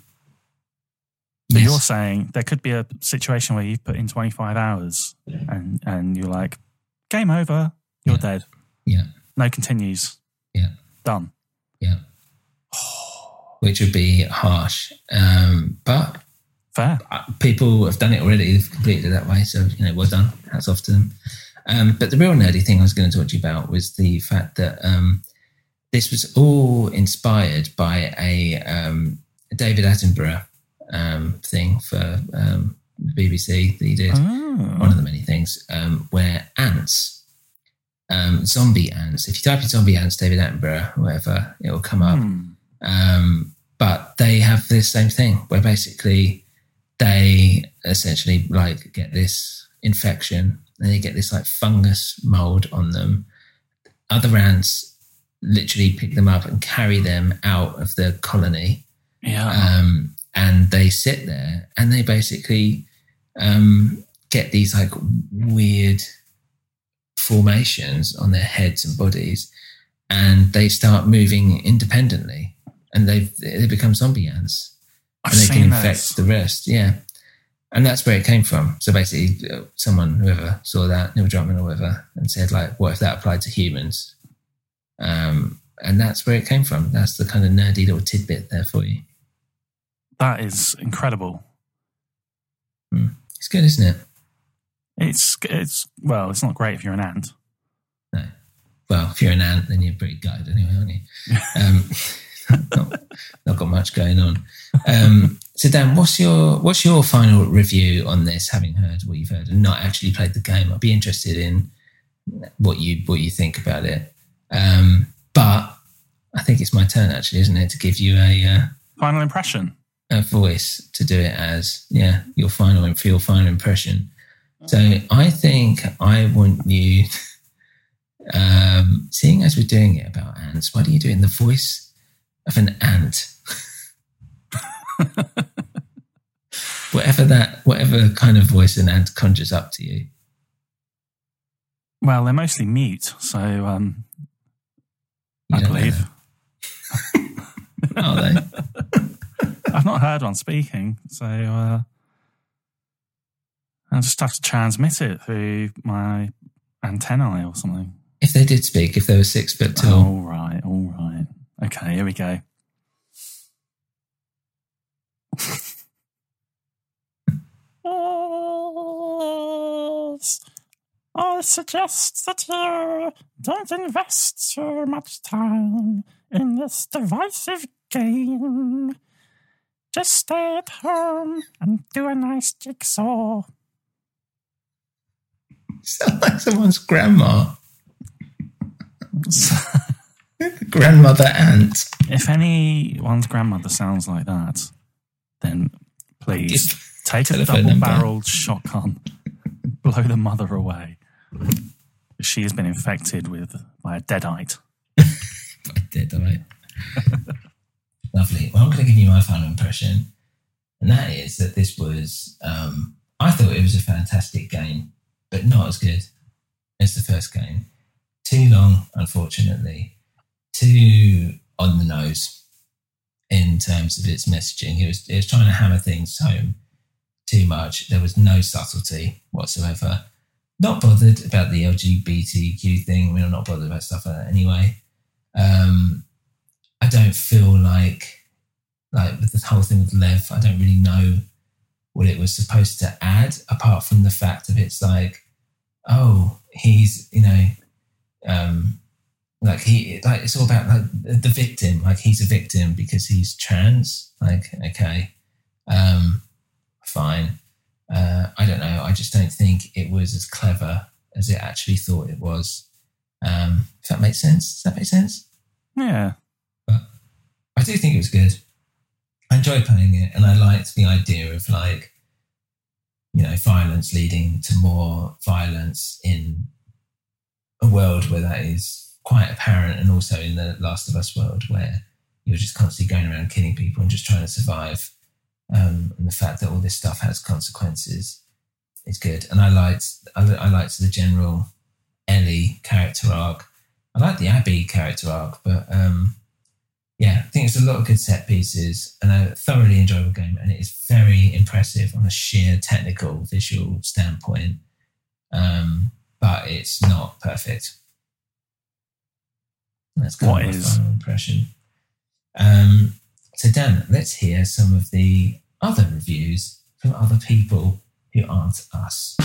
But Yes. you're saying there could be a situation where you've put in 25 hours and and you're like, game over, you're dead. Yeah. No continues. Done. Yeah. Which would be harsh. Um, but Fair. people have done it already. They've completed it that way. So, you know, well done. Hats off to them. Um, but the real nerdy thing I was going to talk to you about was the fact that um, this was all inspired by a, um, David Attenborough um, thing for um, the BBC that he did. Oh. One of the many things um, where ants, um, zombie ants, if you type in zombie ants, David Attenborough, whatever, it will come up. Hmm. Um, but they have this same thing where basically they essentially like get this infection and they get this like fungus mold on them. Other ants literally pick them up and carry them out of the colony. Yeah. Um, and they sit there and they basically um, get these like weird formations on their heads and bodies and they start moving independently and they they become zombie ants I've and they can infect those. the rest. Yeah, and that's where it came from. So basically, uh, someone whoever saw that Neil Druckmann or whatever, and said like, "What if that applied to humans?" Um, and that's where it came from. That's the kind of nerdy little tidbit there for you. That is incredible. It's good, isn't it? It's it's well, it's not great if you're an ant. No. Well, if you're an ant, then you're pretty gutted anyway, aren't you? Um, not, not got much going on. Um, so, Dan, what's your what's your final review on this? Having heard what you've heard and not actually played the game, I'd be interested in what you what you think about it. Um, but I think it's my turn, actually, isn't it, to give you a uh, Final impression. a voice to do it as yeah your final and your final impression. So I think I want you, um, seeing as we're doing it about ants, why don't you do it in the voice of an ant? whatever that, whatever kind of voice an ant conjures up to you. Well, they're mostly mute, so um, You I believe. Are they? I've not heard one speaking, so uh, I'll just have to transmit it through my antennae or something. If they did speak, if they were six foot tall, All right, all right. Okay, here we go. I suggest that you don't invest too much time in this divisive game. Just stay at home and do a nice jigsaw. Sound like someone's grandma, grandmother ant. If anyone's grandmother sounds like that, then please take a double barreled shotgun, blow the mother away. She has been infected with by a deadite. All right. Lovely. Well, I'm going to give you my final impression, and that is that this was. Um, I thought it was a fantastic game, but not as good as the first game. Too long, unfortunately. Too on the nose in terms of its messaging. It was, it was trying to hammer things home too much. There was no subtlety whatsoever. Not bothered about the LGBTQ thing. I'm not bothered about stuff like that anyway. Um, I don't feel like like with the whole thing with Lev, I don't really know what it was supposed to add, apart from the fact of it's like, oh, he's you know, um, like he like it's all about like the victim, like he's a victim because he's trans. Like okay, um, fine. Uh, I don't know. I just don't think it was as clever as it actually thought it was. Um, if that makes sense, does that make sense? Yeah. I do think it was good. I enjoy playing it, and I liked the idea of like, you know, violence leading to more violence in a world where that is quite apparent, and also in the Last of Us world where you're just constantly going around killing people and just trying to survive. Um, and the fact that all this stuff has consequences is good. And I liked, I, liked the general Ellie character arc. I like the Abby character arc, but um, yeah, I think it's a lot of good set pieces and a thoroughly enjoyable game. And it is very impressive on a sheer technical, visual standpoint. Um, but it's not perfect. That's kind What of my is? final impression. Um, so, Dan, let's hear some of the other reviews from other people who aren't us.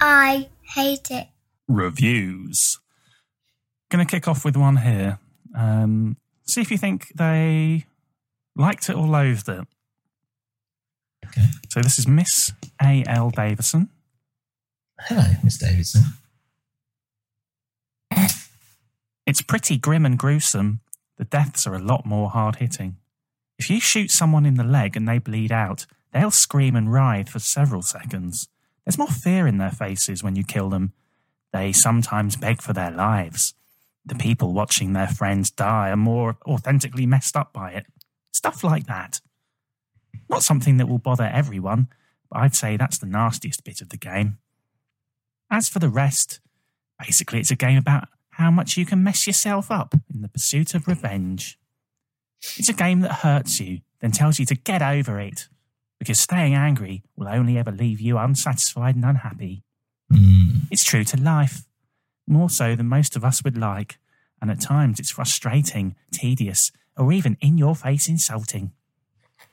I hate it. Reviews. Going to kick off with one here. Um, see if you think they liked it or loathed it. Okay. So this is Miss A. L. Davison. Hello, Miss Davidson. It's pretty grim and gruesome. The deaths are a lot more hard hitting. If you shoot someone in the leg and they bleed out, they'll scream and writhe for several seconds. There's more fear in their faces when you kill them. They sometimes beg for their lives. The people watching their friends die are more authentically messed up by it. Stuff like that. Not something that will bother everyone, but I'd say that's the nastiest bit of the game. As for the rest, basically it's a game about how much you can mess yourself up in the pursuit of revenge. It's a game that hurts you, then tells you to get over it, because staying angry will only ever leave you unsatisfied and unhappy. Mm. It's true to life, more so than most of us would like, and at times it's frustrating, tedious, or even in your face insulting.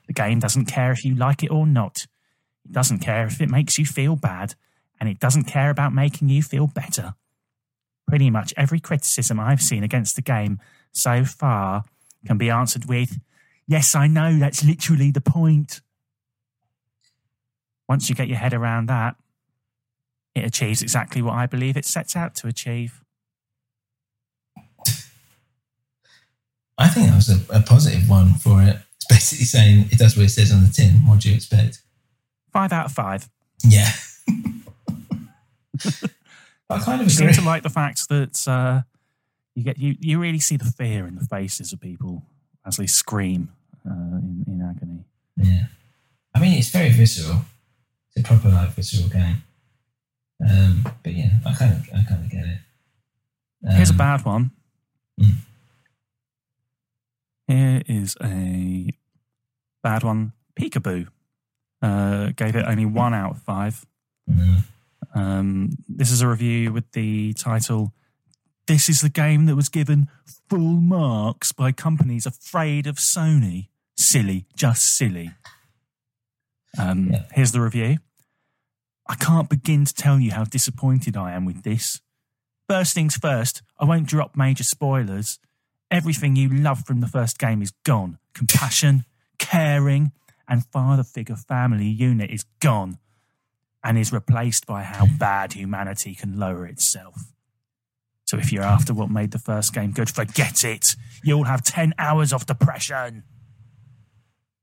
The game doesn't care if you like it or not. It doesn't care if it makes you feel bad, and it doesn't care about making you feel better. Pretty much every criticism I've seen against the game so far can be answered with, Yes, I know, that's literally the point. Once you get your head around that, it achieves exactly what I believe it sets out to achieve. I think that was a, a positive one for it. It's basically saying it does what it says on the tin. What do you expect? Five out of five. Yeah. I kind of seem to like the fact that uh, you get you, you really see the fear in the faces of people as they scream uh, in, in agony. Yeah. I mean, it's very visceral. It's a proper like visceral game. Um, but yeah, I kind of, I kind of get it. Here's a Um, bad one. mm. Here is a bad one. Peekaboo. Uh, gave it only one out of five. Mm. Um, this is a review with the title This is the game that was given full marks by companies afraid of Sony. Silly, just silly. Um, Here's the review. I can't begin to tell you how disappointed I am with this. First things first, I won't drop major spoilers. Everything you love from the first game is gone. Compassion, caring, and father figure family unit is gone and is replaced by how bad humanity can lower itself. So if you're after what made the first game good, forget it. You'll have 10 hours of depression.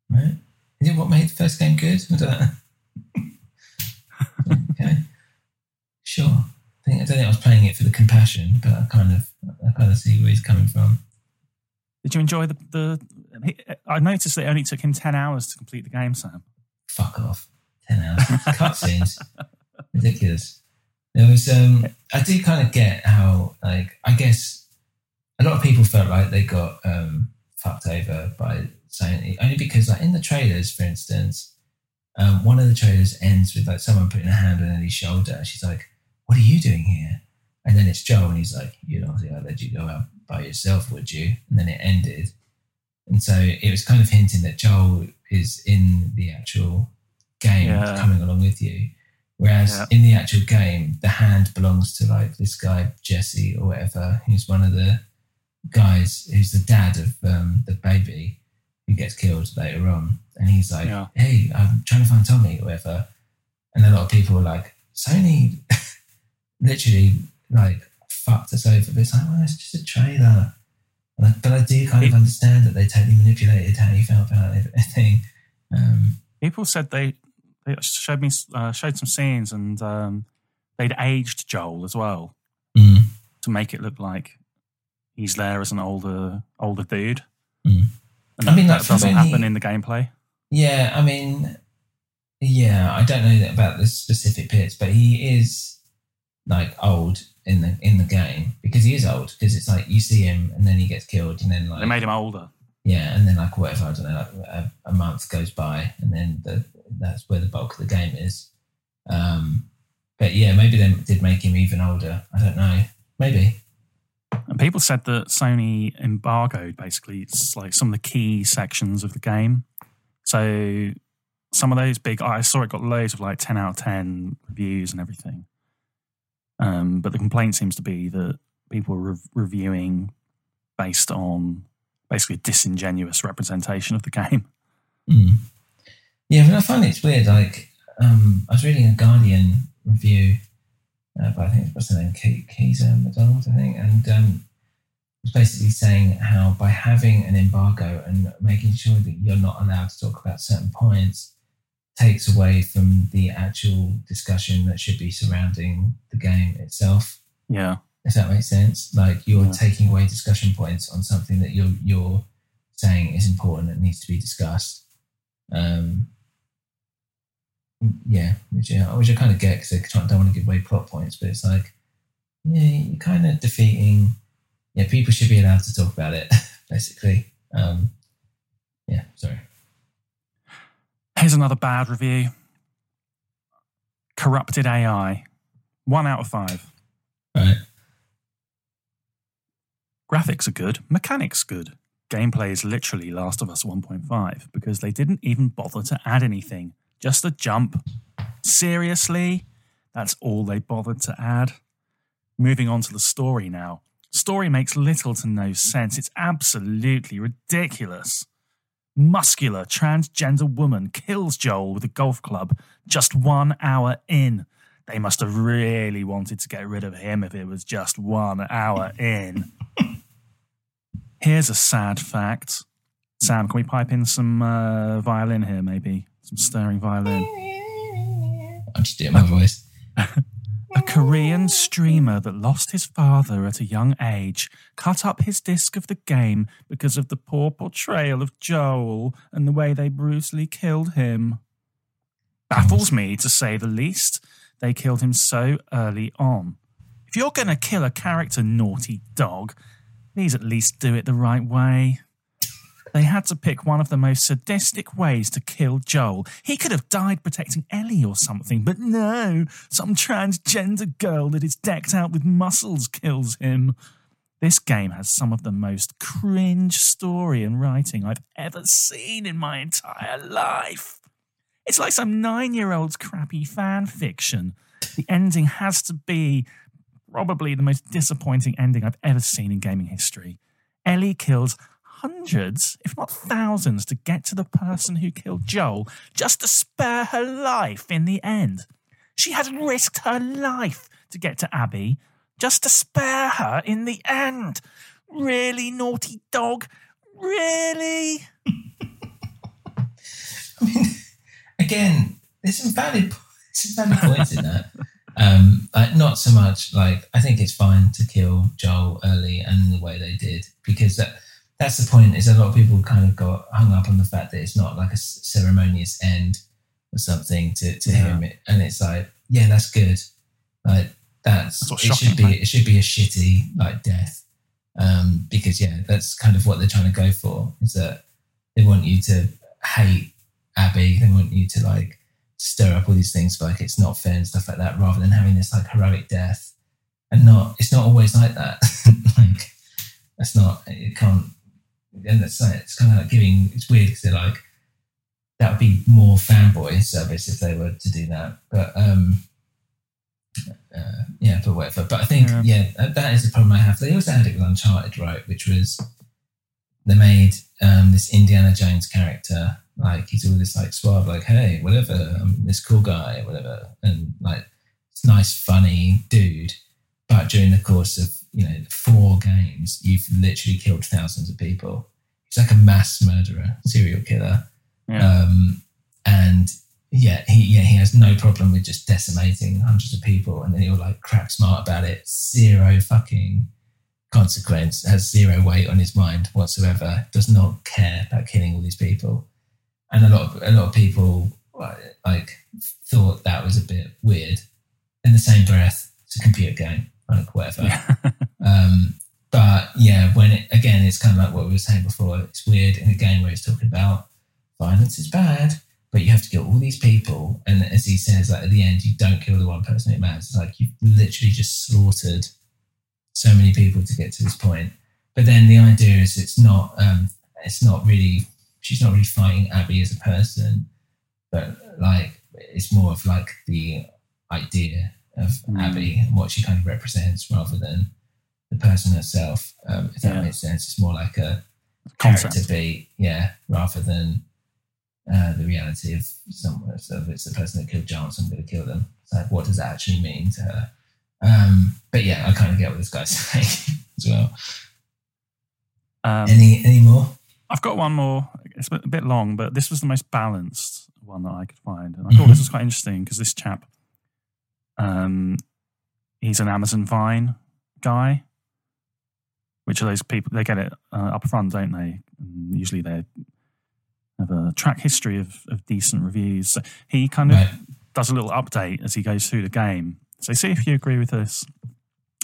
Right? Is it what made the first game good? I don't know. okay. Sure. I, think, I don't think I was playing it for the compassion, but I kind of, I kind of see where he's coming from. Did you enjoy the. the I noticed that it only took him 10 hours to complete the game, Sam. Fuck off. 10 hours. Cutscenes. Ridiculous. There was, um, I do kind of get how, like, I guess a lot of people felt like they got um, fucked over by Sony, only because, like, in the trailers, for instance, um, one of the trailers ends with, like, someone putting a hand on Ellie's shoulder. She's like, What are you doing here? And then it's Joel, and he's like, You don't think I'd let you go out by yourself, would you? And then it ended. And so it was kind of hinting that Joel is in the actual game Yeah. coming along with you. Whereas Yeah. in the actual game, the hand belongs to like this guy, Jesse or whatever, who's one of the guys who's the dad of um, the baby who gets killed later on. And he's like, Yeah. hey, I'm trying to find Tommy or whatever. And a lot of people were like, Sony literally like fucked us over. But it's like, well, it's just a trailer. But I, but I do kind of understand that they totally manipulated how you felt about everything. Um, People said they, they showed me uh, showed some scenes and um, they'd aged Joel as well Mm. to make it look like he's there as an older older dude. Mm. And I mean, that, that doesn't any- happen in the gameplay. Yeah, I mean, yeah, I don't know about the specific bits, but he is like old in the in the game because he is old because it's like you see him and then he gets killed and then like They made him older. yeah, and then like whatever I don't know, like a, a month goes by and then the, that's where the bulk of the game is. Um, but yeah, maybe they did make him even older. I don't know. Maybe. And people said that Sony embargoed basically it's like some of the key sections of the game. So some of those big, I saw it got loads of like 10 out of 10 reviews and everything. Um, but the complaint seems to be that people are rev- reviewing based on basically a disingenuous representation of the game. Mm. Yeah, but I find it's weird. Like, um, I was reading a Guardian review, uh, but I think what's her name, Ke- Keza MacDonald, I think, and um, was basically saying how by having an embargo and making sure that you're not allowed to talk about certain points takes away from the actual discussion that should be surrounding the game itself. Yeah. If that makes sense, like you're taking away discussion points on something that you're you're saying is important and needs to be discussed. Um, yeah, which, yeah, which I kind of get because I don't want to give away plot points, but it's like, yeah, you're kind of defeating. Yeah, people should be allowed to talk about it. Basically, um, yeah. Sorry. Here's another bad review. Corrupted AI. One out of five. Right. Graphics are good, mechanics good. Gameplay is literally Last of Us 1.5 because they didn't even bother to add anything. Just a jump. Seriously? That's all they bothered to add? Moving on to the story now. Story makes little to no sense. It's absolutely ridiculous. Muscular transgender woman kills Joel with a golf club just one hour in. They must have really wanted to get rid of him if it was just one hour in. Here's a sad fact. Sam, can we pipe in some uh, violin here, maybe? Some stirring violin. I'm just doing my voice. A Korean streamer that lost his father at a young age cut up his disc of the game because of the poor portrayal of Joel and the way they brutally killed him. Baffles me, to say the least. They killed him so early on. If you're going to kill a character, naughty dog, please at least do it the right way. They had to pick one of the most sadistic ways to kill Joel. He could have died protecting Ellie or something, but no, some transgender girl that is decked out with muscles kills him. This game has some of the most cringe story and writing I've ever seen in my entire life. It's like some nine year old's crappy fan fiction. The ending has to be probably the most disappointing ending I've ever seen in gaming history. Ellie kills hundreds, if not thousands, to get to the person who killed Joel just to spare her life in the end. She had risked her life to get to Abby just to spare her in the end. Really, naughty dog? Really? I mean, Again, there's some valid, points in that. Um, like not so much like I think it's fine to kill Joel early and the way they did because that that's the point. Is a lot of people kind of got hung up on the fact that it's not like a ceremonious end or something to, to Yeah. him, and it's like yeah, that's good. Like that's, That's it should be right? it should be a shitty like death um, because yeah, that's kind of what they're trying to go for. Is that they want you to hate Abby, they want you to like stir up all these things like it's not fair and stuff like that, rather than having this like heroic death. And not, it's not always like that. like that's not, it can't. That's like, it's kind of like giving. It's weird because they're like that would be more fanboy service if they were to do that. But um, uh, yeah, but whatever. But I think Yeah. yeah, that- is the problem I have. They also had it with Uncharted, right? Which was they made um, this Indiana Jones character like he's all this like suave, like hey, whatever, I'm this cool guy, whatever, and like this nice, funny dude. But during the course of you know four games, you've literally killed thousands of people. He's like a mass murderer, serial killer. Yeah. Um, and yeah, he yeah he has no problem with just decimating hundreds of people, and then he'll like crap smart about it. Zero fucking consequence. Has zero weight on his mind whatsoever. Does not care about killing all these people. And a lot of a lot of people like thought that was a bit weird. In the same breath, it's a computer game, like whatever. Um, but yeah, when it again, it's kind of like what we were saying before. It's weird in a game where it's talking about violence is bad, but you have to kill all these people. And as he says, like at the end, you don't kill the one person it matters. It's like you've literally just slaughtered so many people to get to this point. But then the idea is it's not, um, it's not really, she's not really fighting Abby as a person, but like it's more of like the idea of Mm. Abby and what she kind of represents rather than the person herself. Um, if that Yeah. makes sense, it's more like a Concept. character beat, yeah, rather than uh, the reality of someone. So if it's the person that killed John, so I'm going to kill them. It's like, what does that actually mean to her? Um, but yeah, I kind of get what this guy's saying as well. Um, any any more? I've got one more. It's a bit long, but this was the most balanced one that I could find, and I thought this was quite interesting because this chap, um, he's an Amazon Vine guy, which are those people they get it uh, up front, don't they? And usually they have a track history of, of decent reviews. So he kind of Right. does a little update as he goes through the game. So see if you agree with this.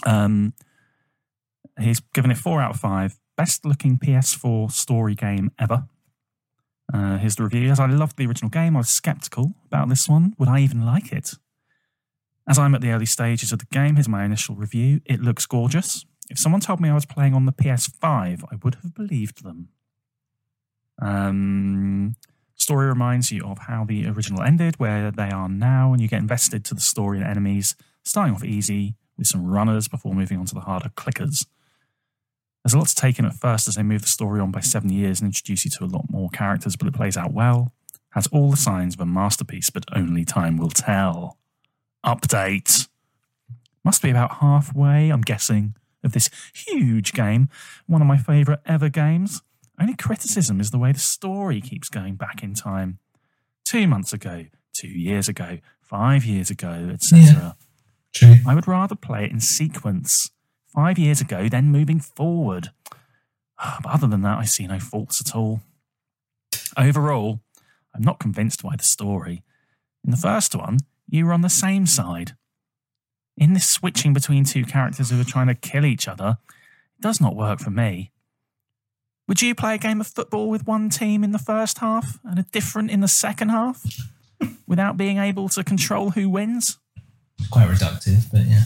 Um, he's given it four out of five. Best looking PS4 story game ever. Uh, here's the review. As I loved the original game, I was skeptical about this one. Would I even like it? As I'm at the early stages of the game, here's my initial review. It looks gorgeous. If someone told me I was playing on the PS5, I would have believed them. Um, story reminds you of how the original ended, where they are now, and you get invested to the story and enemies, starting off easy with some runners before moving on to the harder clickers. There's a lot to take in at first as they move the story on by seven years and introduce you to a lot more characters, but it plays out well. Has all the signs of a masterpiece, but only time will tell. Update. Must be about halfway, I'm guessing, of this huge game. One of my favourite ever games. Only criticism is the way the story keeps going back in time. Two months ago, two years ago, five years ago, etc. True. I would rather play it in sequence. Five years ago, then moving forward. Ah, but other than that, I see no faults at all. Overall, I'm not convinced by the story. In the first one, you were on the same side. In this switching between two characters who are trying to kill each other, it does not work for me. Would you play a game of football with one team in the first half and a different in the second half without being able to control who wins? Quite reductive, but yeah.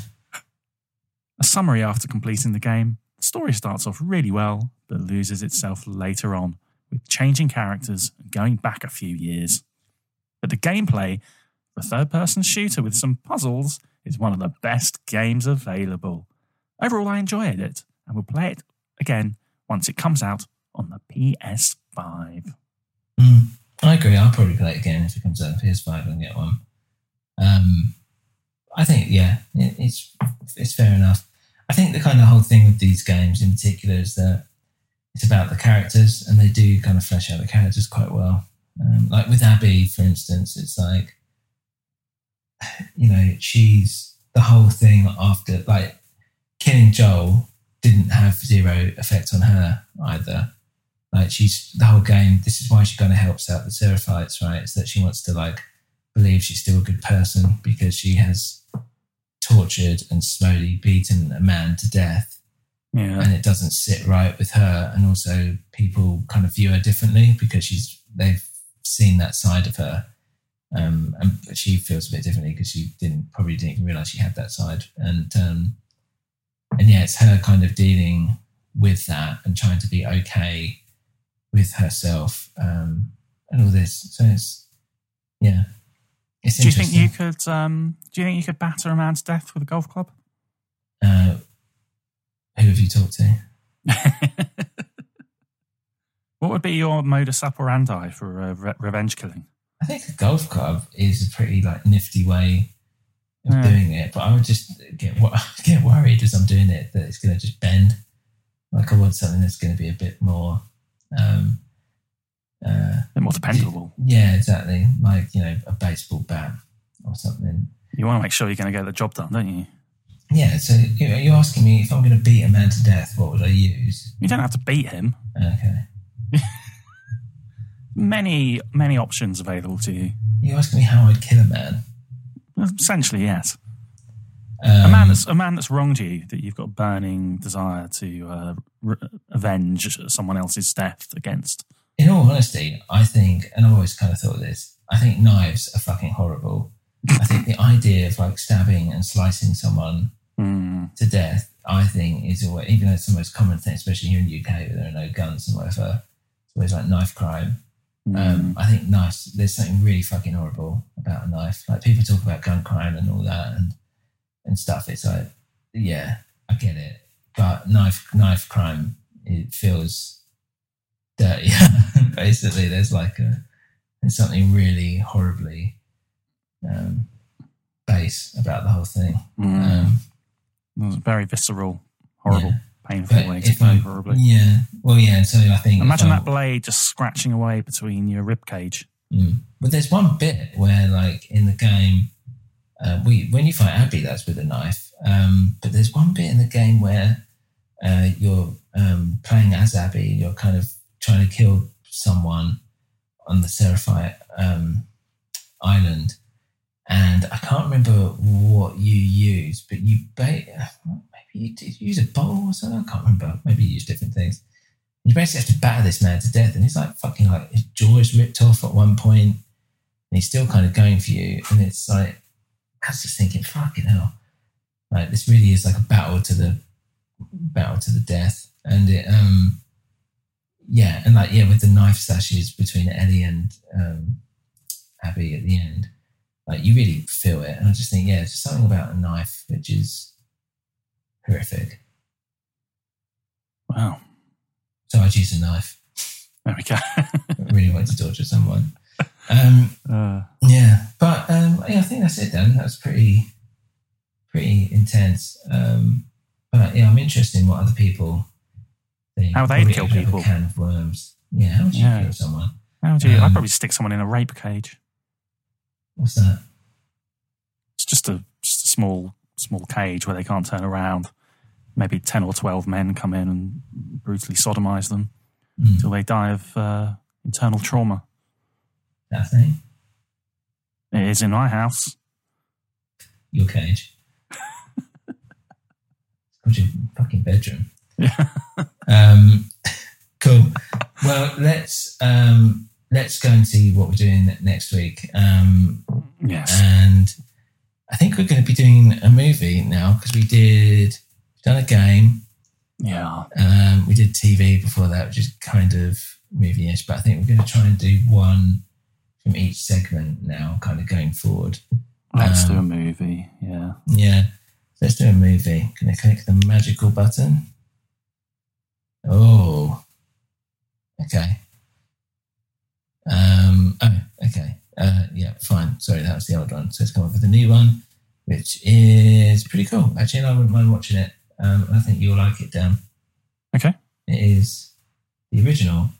A summary after completing the game. The story starts off really well, but loses itself later on, with changing characters and going back a few years. But the gameplay, a third person shooter with some puzzles, is one of the best games available. Overall, I enjoyed it and will play it again once it comes out on the PS5. Mm, I agree. I'll probably play it again if it comes out on PS5 and get one. Um, I think, yeah, it, it's it's fair enough. I think the kind of whole thing with these games in particular is that it's about the characters, and they do kind of flesh out the characters quite well. Um, like with Abby, for instance, it's like you know she's the whole thing after like killing Joel didn't have zero effect on her either. Like she's the whole game. This is why she kind of helps out the Seraphites, right? Is that she wants to like believe she's still a good person because she has tortured and slowly beaten a man to death. Yeah. And it doesn't sit right with her. And also people kind of view her differently because she's they've seen that side of her. Um, and but she feels a bit differently because she didn't probably didn't even realize she had that side. And um, and yeah, it's her kind of dealing with that and trying to be okay with herself um, and all this. So it's yeah, it's do you think you could? Um, do you think you could batter a man to death with a golf club? Uh, who have you talked to? What would be your modus operandi for uh, re- revenge killing? I think a golf club is a pretty like nifty way of Yeah. doing it, but I would just get get worried as I'm doing it that it's going to just bend. Like I want something that's going to be a bit more, um, uh, A bit more dependable. yeah, exactly. Like you know, a baseball bat or something. You want to make sure you're going to get the job done, don't you? Yeah. So you know, you're asking me if I'm going to beat a man to death, what would I use? You don't have to beat him. Okay. Many, many options available to you. You're asking me how I'd kill a man. Essentially, yes. Um, a man that's a man that's wronged you, that you've got a burning desire to uh, re- avenge someone else's death against. in all honesty, I think, and I've always kind of thought this, I think knives are fucking horrible. I think the idea of like stabbing and slicing someone Hmm. to death, I think is always, even though it's the most common thing, especially here in the UK where there are no guns and whatever, it's always like knife crime. Um, I think knives, there's something really fucking horrible about a knife. Like people talk about gun crime and all that and, and stuff. It's like, yeah, I get it. But knife, knife crime, it feels dirty. Basically, there's like a, there's something really horribly um, base about the whole thing. Mm. Um, very visceral, horrible, but painful way to I- Yeah. Well, yeah. So I think Imagine I- that blade just scratching away between your rib cage. Mm. But there's one bit where, like in the game, uh, we when you fight Abby, that's with a knife. Um, but there's one bit in the game where uh, you're um, playing as Abby. You're kind of trying to kill someone on the Seraphite um, island, and I can't remember what you use, but you ba- maybe you, you use a bowl or something? I can't remember. Maybe you use different things. You basically have to batter this man to death, and he's like fucking like his jaw is ripped off at one point, and he's still kind of going for you. And it's like I was just thinking, fucking hell, like this really is like a battle to the battle to the death, and it um yeah, and like yeah, with the knife slashes between Ellie and um, Abby at the end, like you really feel it. And I just think, yeah, it's just something about a knife which is horrific. Wow. So I'd use a knife. There we go. I really wanted to torture someone. Um, Uh, yeah, but um, yeah, I think that's it. Then that's pretty, pretty intense. Um, but yeah, I'm interested in what other people think. How Probably kill people. can of worms. Yeah, how would you Yeah. kill someone? how do you? I'd Um, probably stick someone in a rape cage. What's that? It's just a just a small small cage where they can't turn around. Maybe ten or twelve men come in and brutally sodomize them Mm. until they die of uh, internal trauma. That thing? It is in my house. Your cage? it's called your fucking bedroom. Yeah. Um, cool. Well, let's um, let's go and see what we're doing next week. Um, Yes. and I think we're going to be doing a movie now because we did done a game. Yeah. Um, we did TV before that, which is kind of movie-ish. But I think we're going to try and do one from each segment now, kind of going forward. Let's do a Um, movie. Yeah. Yeah. Let's do a movie. Can I click the magical button. Oh. Okay. Um oh, okay. Uh yeah, fine. Sorry, that was the old one. So let's come up with a new one, which is pretty cool. Actually, and I wouldn't mind watching it. Um I think you'll like it, Dan. Okay. It is the original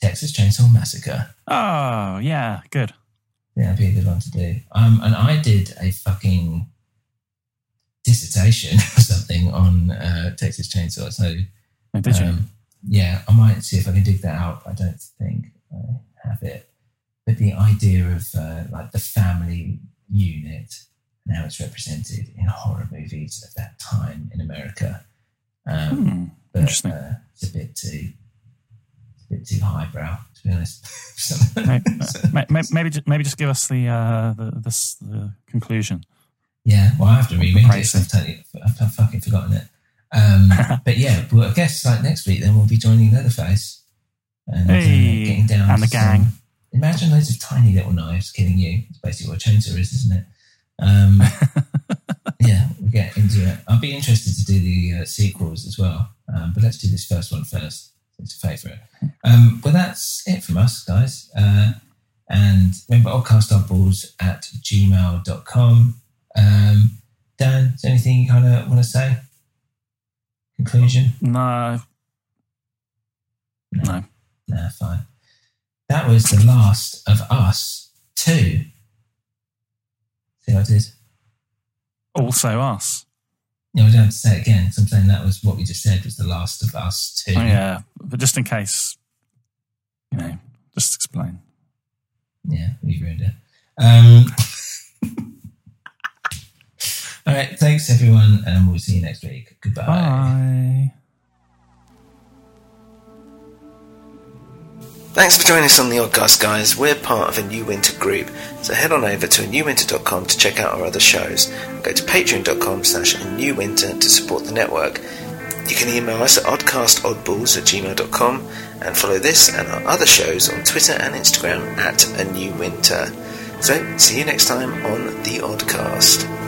Texas Chainsaw Massacre. Oh yeah. Good. Yeah, it'd be a good one to do. Um, and I did a fucking dissertation or something on uh, Texas Chainsaw. So, Oh, did you? um, yeah, I might see if I can dig that out. I don't think I have it. But the idea of uh, like the family unit and how it's represented in horror movies at that time in America. Um, Hmm, but interesting. uh, it's a bit too, it's a bit too highbrow, to be honest. May- may- may- maybe ju- maybe just give us the uh, the, the s- the conclusion. Yeah, well, I have to reread it. I've, totally, I've, I've fucking forgotten it. Um, but yeah, well, I guess like next week, then we'll be joining Leatherface and uh, getting down and the to some- gang. Imagine loads of tiny little knives killing you. It's basically what a chainsaw is, isn't it? Um, yeah, we'll get into it. I'll be interested to do the uh, sequels as well. Um, but let's do this first one first. It's a favourite. Um, but that's it from us, guys. Uh, and remember, oddcastoddballs at gmail.com. Um, Dan, is there anything you kind of want to say? Conclusion? No. No. Nah, fine. That was the last of us two. See what I did? Also us. No, I don't have to say it again. 'cause I'm saying that was what we just said was the last of us two. Oh, yeah, but just in case, you know, just explain. Yeah, we ruined it. Um, all right, thanks everyone, and we'll see you next week. Goodbye. Bye. Thanks for joining us on the Oddcast, guys. We're part of a New Winter group, so head on over to newwinter.com to check out our other shows. Go to patreon.com slash newwinter to support the network. You can email us at oddcastoddballs at gmail.com and follow this and our other shows on Twitter and Instagram at a new winter. So, see you next time on The Oddcast.